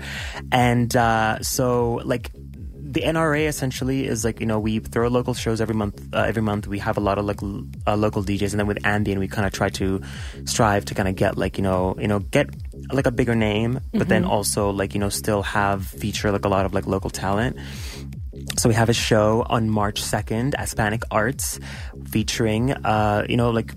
Speaker 26: And uh, so like the NRA essentially is like you know we throw local shows every month. Uh, every month we have a lot of like l- uh, local DJs, and then with Ambien we kind of try to strive to kind of get like you know you know get like a bigger name, but then
Speaker 1: Mhm.
Speaker 26: also like you know still have feature like a lot of like local talent. So we have a show on March 2nd, Hispanic Arts, featuring, uh, you know, like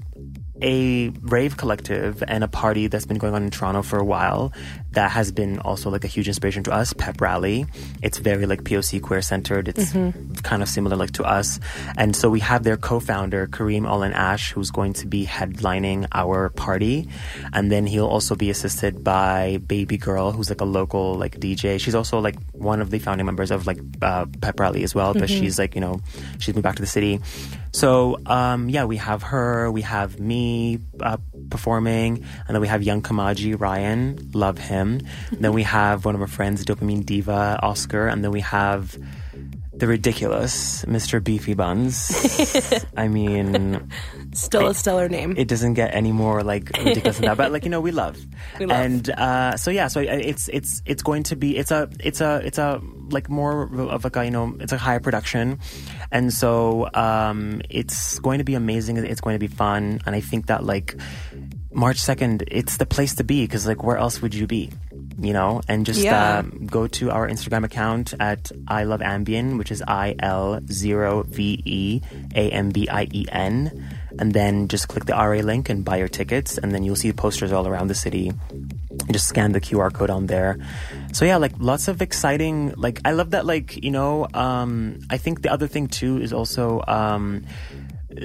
Speaker 26: a rave collective and a party that's been going on in Toronto for a while that has been also like a huge inspiration to us, Pep Rally. It's very like POC queer centered. It's
Speaker 1: Mhm.
Speaker 26: kind of similar like to us. And so we have their co-founder, Kareem Olin Ash, who's going to be headlining our party. And then he'll also be assisted by Baby Girl, who's like a local like DJ. She's also like one of the founding members of like uh, Pep Rally as well, but
Speaker 1: Mhm.
Speaker 26: she's like, you know, she's moved back to the city. So, um, yeah, we have her, we have me uh, performing, and then we have young Kamaji, Ryan, love him. Then we have one of our friends, Dopamine Diva, Oscar, and then we have the ridiculous Mr. Beefy Buns. <laughs> I mean,
Speaker 1: Still a stellar name.
Speaker 26: it doesn't get any more like ridiculous than that. But like you know, we love. <laughs>
Speaker 1: We love.
Speaker 26: And uh, so yeah, so it's it's it's going to be it's a it's a it's a like more of like a you know it's a higher production, and so um, it's going to be amazing. It's going to be fun, and I think that like March second, it's the place to be because like where else would you be? You know, and just
Speaker 1: Yeah.
Speaker 26: uh, go to our Instagram account at I Love Ambien, which is I L zero V E A M B I E N, and then just click the RA link and buy your tickets, and then you'll see posters all around the city. Just scan the QR code on there. So yeah, like lots of exciting. Like I love that. Like you know, um, I think the other thing too is also. Um,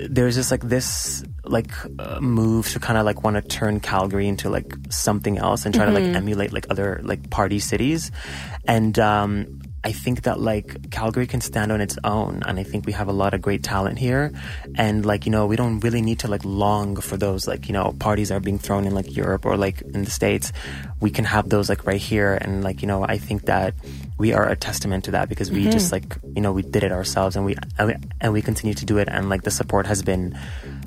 Speaker 26: there's just like this like uh, move to kind of like want to turn Calgary into like something else and try to
Speaker 1: Mhm.
Speaker 26: like emulate like other like party cities, and um, I think that like Calgary can stand on its own, and I think we have a lot of great talent here, and like you know we don't really need to like long for those like you know parties that are being thrown in like Europe or like in the states. We can have those like right here, and like you know I think that we are a testament to that because we
Speaker 1: Mhm.
Speaker 26: just like you know we did it ourselves and we and we, and we continue to do it and like the support has been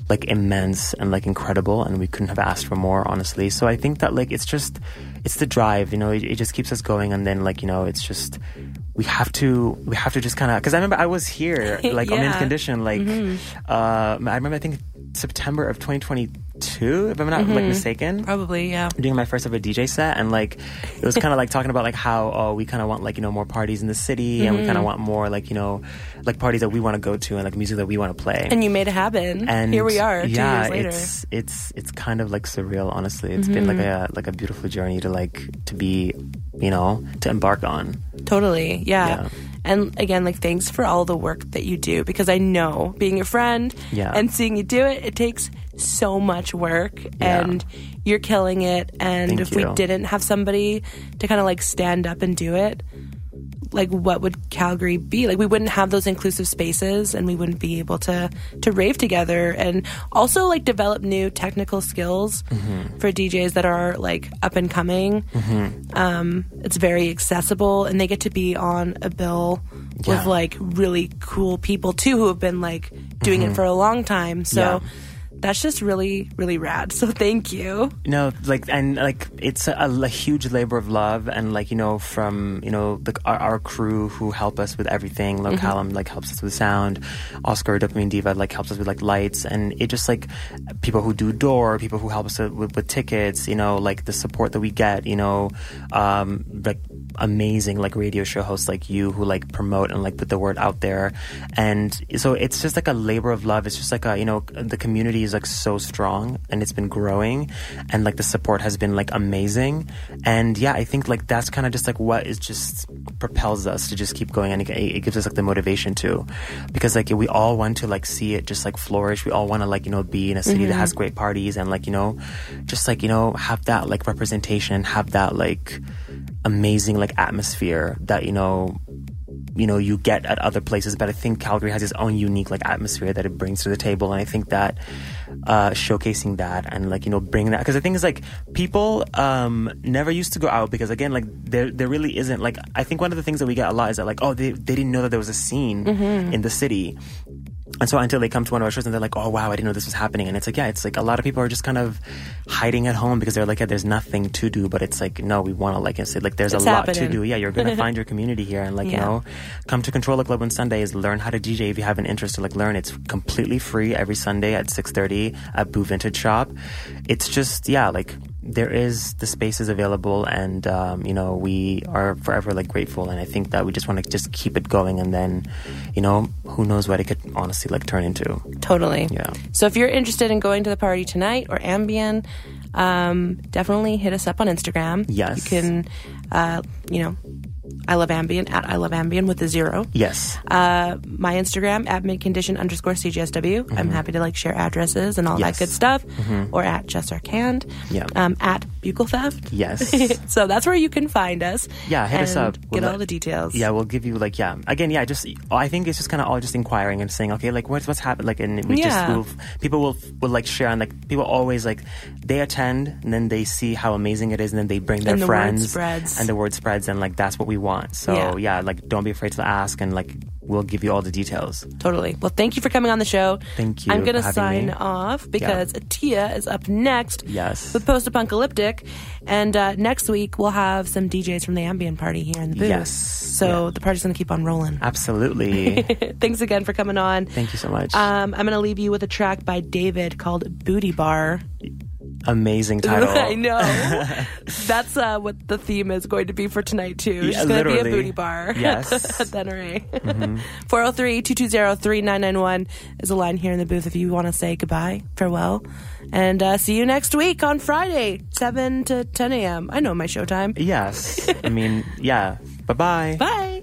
Speaker 26: like immense and like incredible and we couldn't have asked for more honestly so i think that like it's just it's the drive you know it, it just keeps us going and then like you know it's just we have to we have to just kind of because i remember i was here <laughs> like on mint condition like
Speaker 1: Mhm.
Speaker 26: uh i remember i think september of 2022 if i'm not like
Speaker 1: Mhm.
Speaker 26: mistaken
Speaker 1: Probably, yeah.
Speaker 26: doing my first ever DJ set, and like it was kind of like talking about like how oh we kind of want like you know more parties in the city, and we kind of want more like you know like parties that we want to go to and like music that we want to play.
Speaker 1: And you made it happen.
Speaker 26: And
Speaker 1: here we are, two
Speaker 26: yeah,
Speaker 1: years later.
Speaker 26: it's it's it's kind of like surreal. Honestly, It's been like
Speaker 1: Mhm.
Speaker 26: a like a beautiful journey to like to be you know to embark on.
Speaker 1: Totally. Yeah.
Speaker 26: Yeah.
Speaker 1: And again, like thanks for all the work that you do because I know being your friend
Speaker 26: Yeah.
Speaker 1: and seeing you do it, it takes so much work
Speaker 26: Yeah.
Speaker 1: and you're killing it. And
Speaker 26: Thank
Speaker 1: if
Speaker 26: you.
Speaker 1: we didn't have somebody to kind of like stand up and do it, like what would Calgary be? Like we wouldn't have those inclusive spaces and we wouldn't be able to to rave together and also like develop new technical skills
Speaker 26: Mm-hmm.
Speaker 1: for DJs that are like up and coming. Um, it's very accessible, and they get to be on a bill
Speaker 26: Yeah.
Speaker 1: with like really cool people too, who have been like doing
Speaker 26: Mhm.
Speaker 1: it for a long time. So
Speaker 26: Yeah.
Speaker 1: That's just really, really rad. So thank you.
Speaker 26: No, like and like it's a, a huge labor of love, and like you know from you know the, our, our crew who help us with everything. Like
Speaker 1: Mhm.
Speaker 26: Callum like helps us with sound, Oscar Dopamine Diva like helps us with like lights, and it just like people who do door, people who help us with, with tickets. You know, like the support that we get. You know, um, like amazing like radio show hosts like you who like promote and like put the word out there. And so it's just like a labor of love. It's just like a you know the community is like so strong and it's been growing and like the support has been like amazing. And yeah i think like that's kind of just like what is just propels us to just keep going and it, it gives us like the motivation too because like we all want to like see it just like flourish. We all want to like you know be in a city that
Speaker 1: Mhm.
Speaker 26: has great parties and like you know just like you know have that like representation have that like amazing like atmosphere that you know you know you get at other places but i think calgary has its own unique like atmosphere that it brings to the table and i think that uh showcasing that and like you know bringing that because the thing is like people um never used to go out because again like there there really isn't like i think one of the things that we get a lot is that like oh they, they didn't know that there was a scene
Speaker 1: Mhm.
Speaker 26: in the city and so until they come to one of our shows and they're like, oh wow, I didn't know this was happening. And it's like, yeah, it's like a lot of people are just kind of hiding at home because they're like, yeah, there's nothing to do. But it's like, no, we want to like I said, like there's
Speaker 1: It's
Speaker 26: a lot to do. Yeah, you're gonna <laughs> find your community here and like you know, come to Controller Club on Sundays, learn how to DJ if you have an interest to like learn. It's completely free every Sunday at six thirty at Boo Vintage Shop. It's just yeah, like there is the space is available, and um, you know we are forever like grateful. And I think that we just want to just keep it going, and then you know who knows what it could honestly like turn into.
Speaker 1: Totally.
Speaker 26: Yeah.
Speaker 1: So if you're interested in going to the party tonight or Ambien, um, definitely hit us up on Instagram.
Speaker 26: Yes.
Speaker 1: You can, uh, you know, I love Ambien at I love Ambien with a zero.
Speaker 26: Yes.
Speaker 1: Uh, my Instagram at mintcondition underscore CJSW. I'm happy to like share addresses and all
Speaker 26: Mm-hmm. Yes.
Speaker 1: that good stuff.
Speaker 26: Mhm.
Speaker 1: Or at Jess Arcand.
Speaker 26: Yeah.
Speaker 1: Um, at BUCCALTHEFT.
Speaker 26: Yes. <laughs>
Speaker 1: so that's where you can find us.
Speaker 26: Yeah, hit us up.
Speaker 1: Get
Speaker 26: We'll
Speaker 1: all
Speaker 26: let-
Speaker 1: the details.
Speaker 26: Yeah, we'll give you like yeah. Again, yeah, just I think it's just kind of all just inquiring and saying okay, like what's what's happened, like and we
Speaker 1: Yeah.
Speaker 26: just people will will like share and like people always like they attend and then they see how amazing it is and then they bring their
Speaker 1: And the word
Speaker 26: friends
Speaker 1: spreads.
Speaker 26: and the word spreads and like that's what we want. So
Speaker 1: Yeah.
Speaker 26: yeah. like don't be afraid to ask and like we'll give you all the details.
Speaker 1: Totally. Well, thank you for coming on the show.
Speaker 26: Thank you
Speaker 1: I'm going to sign
Speaker 26: me.
Speaker 1: off because Atia is up next
Speaker 26: Yes.
Speaker 1: with Post Apocalyptic. And uh, next week, we'll have some DJs from the Ambien Party here in the booth.
Speaker 26: Yes.
Speaker 1: So the party's going to keep on rolling.
Speaker 26: Absolutely. <laughs>
Speaker 1: Thanks again for coming on.
Speaker 26: Thank you so much.
Speaker 1: Um, I'm going to leave you with a track by DVAID called Booty Bar.
Speaker 26: Amazing title. <laughs>
Speaker 1: I know. <laughs> <laughs> That's uh, what the theme is going to be for tonight, too. It's
Speaker 26: Yeah,
Speaker 1: going to be a booty bar.
Speaker 26: Yes.
Speaker 1: at the NRA.
Speaker 26: Mhm.
Speaker 1: 403 220 3991 is a line here in the booth if you want to say goodbye, farewell. And uh, see you next week on Friday, 7 to 10 a.m. I know my showtime.
Speaker 26: Yes. I mean, yeah. Bye-bye.
Speaker 1: Bye.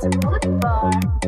Speaker 27: to Bar.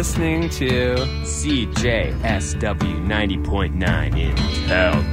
Speaker 28: Listening to CJSW 90.9 in.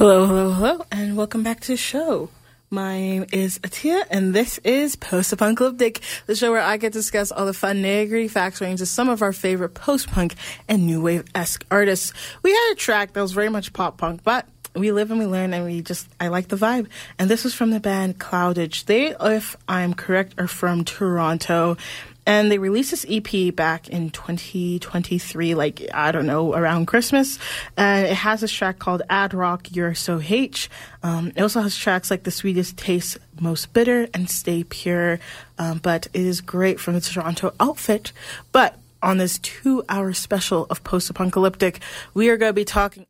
Speaker 29: Hello, hello, hello, and welcome back to the show. My name is Atia, and this is Post Apocalyptic, the show where I get to discuss all the fun nitty facts range of some of our favorite post punk and new wave esque artists. We had a track that was very much pop punk, but we live and we learn, and we just I like the vibe. And this was from the band Cloudage. They, if I'm correct, are from Toronto. And they released this EP back in 2023, like, I don't know, around Christmas. And it has this track called Ad Rock, You're So H. Um, it also has tracks like The Sweetest Taste, Most Bitter, and Stay Pure. Um, but it is great from the Toronto outfit. But on this two hour special of Post Apocalyptic, we are going to be talking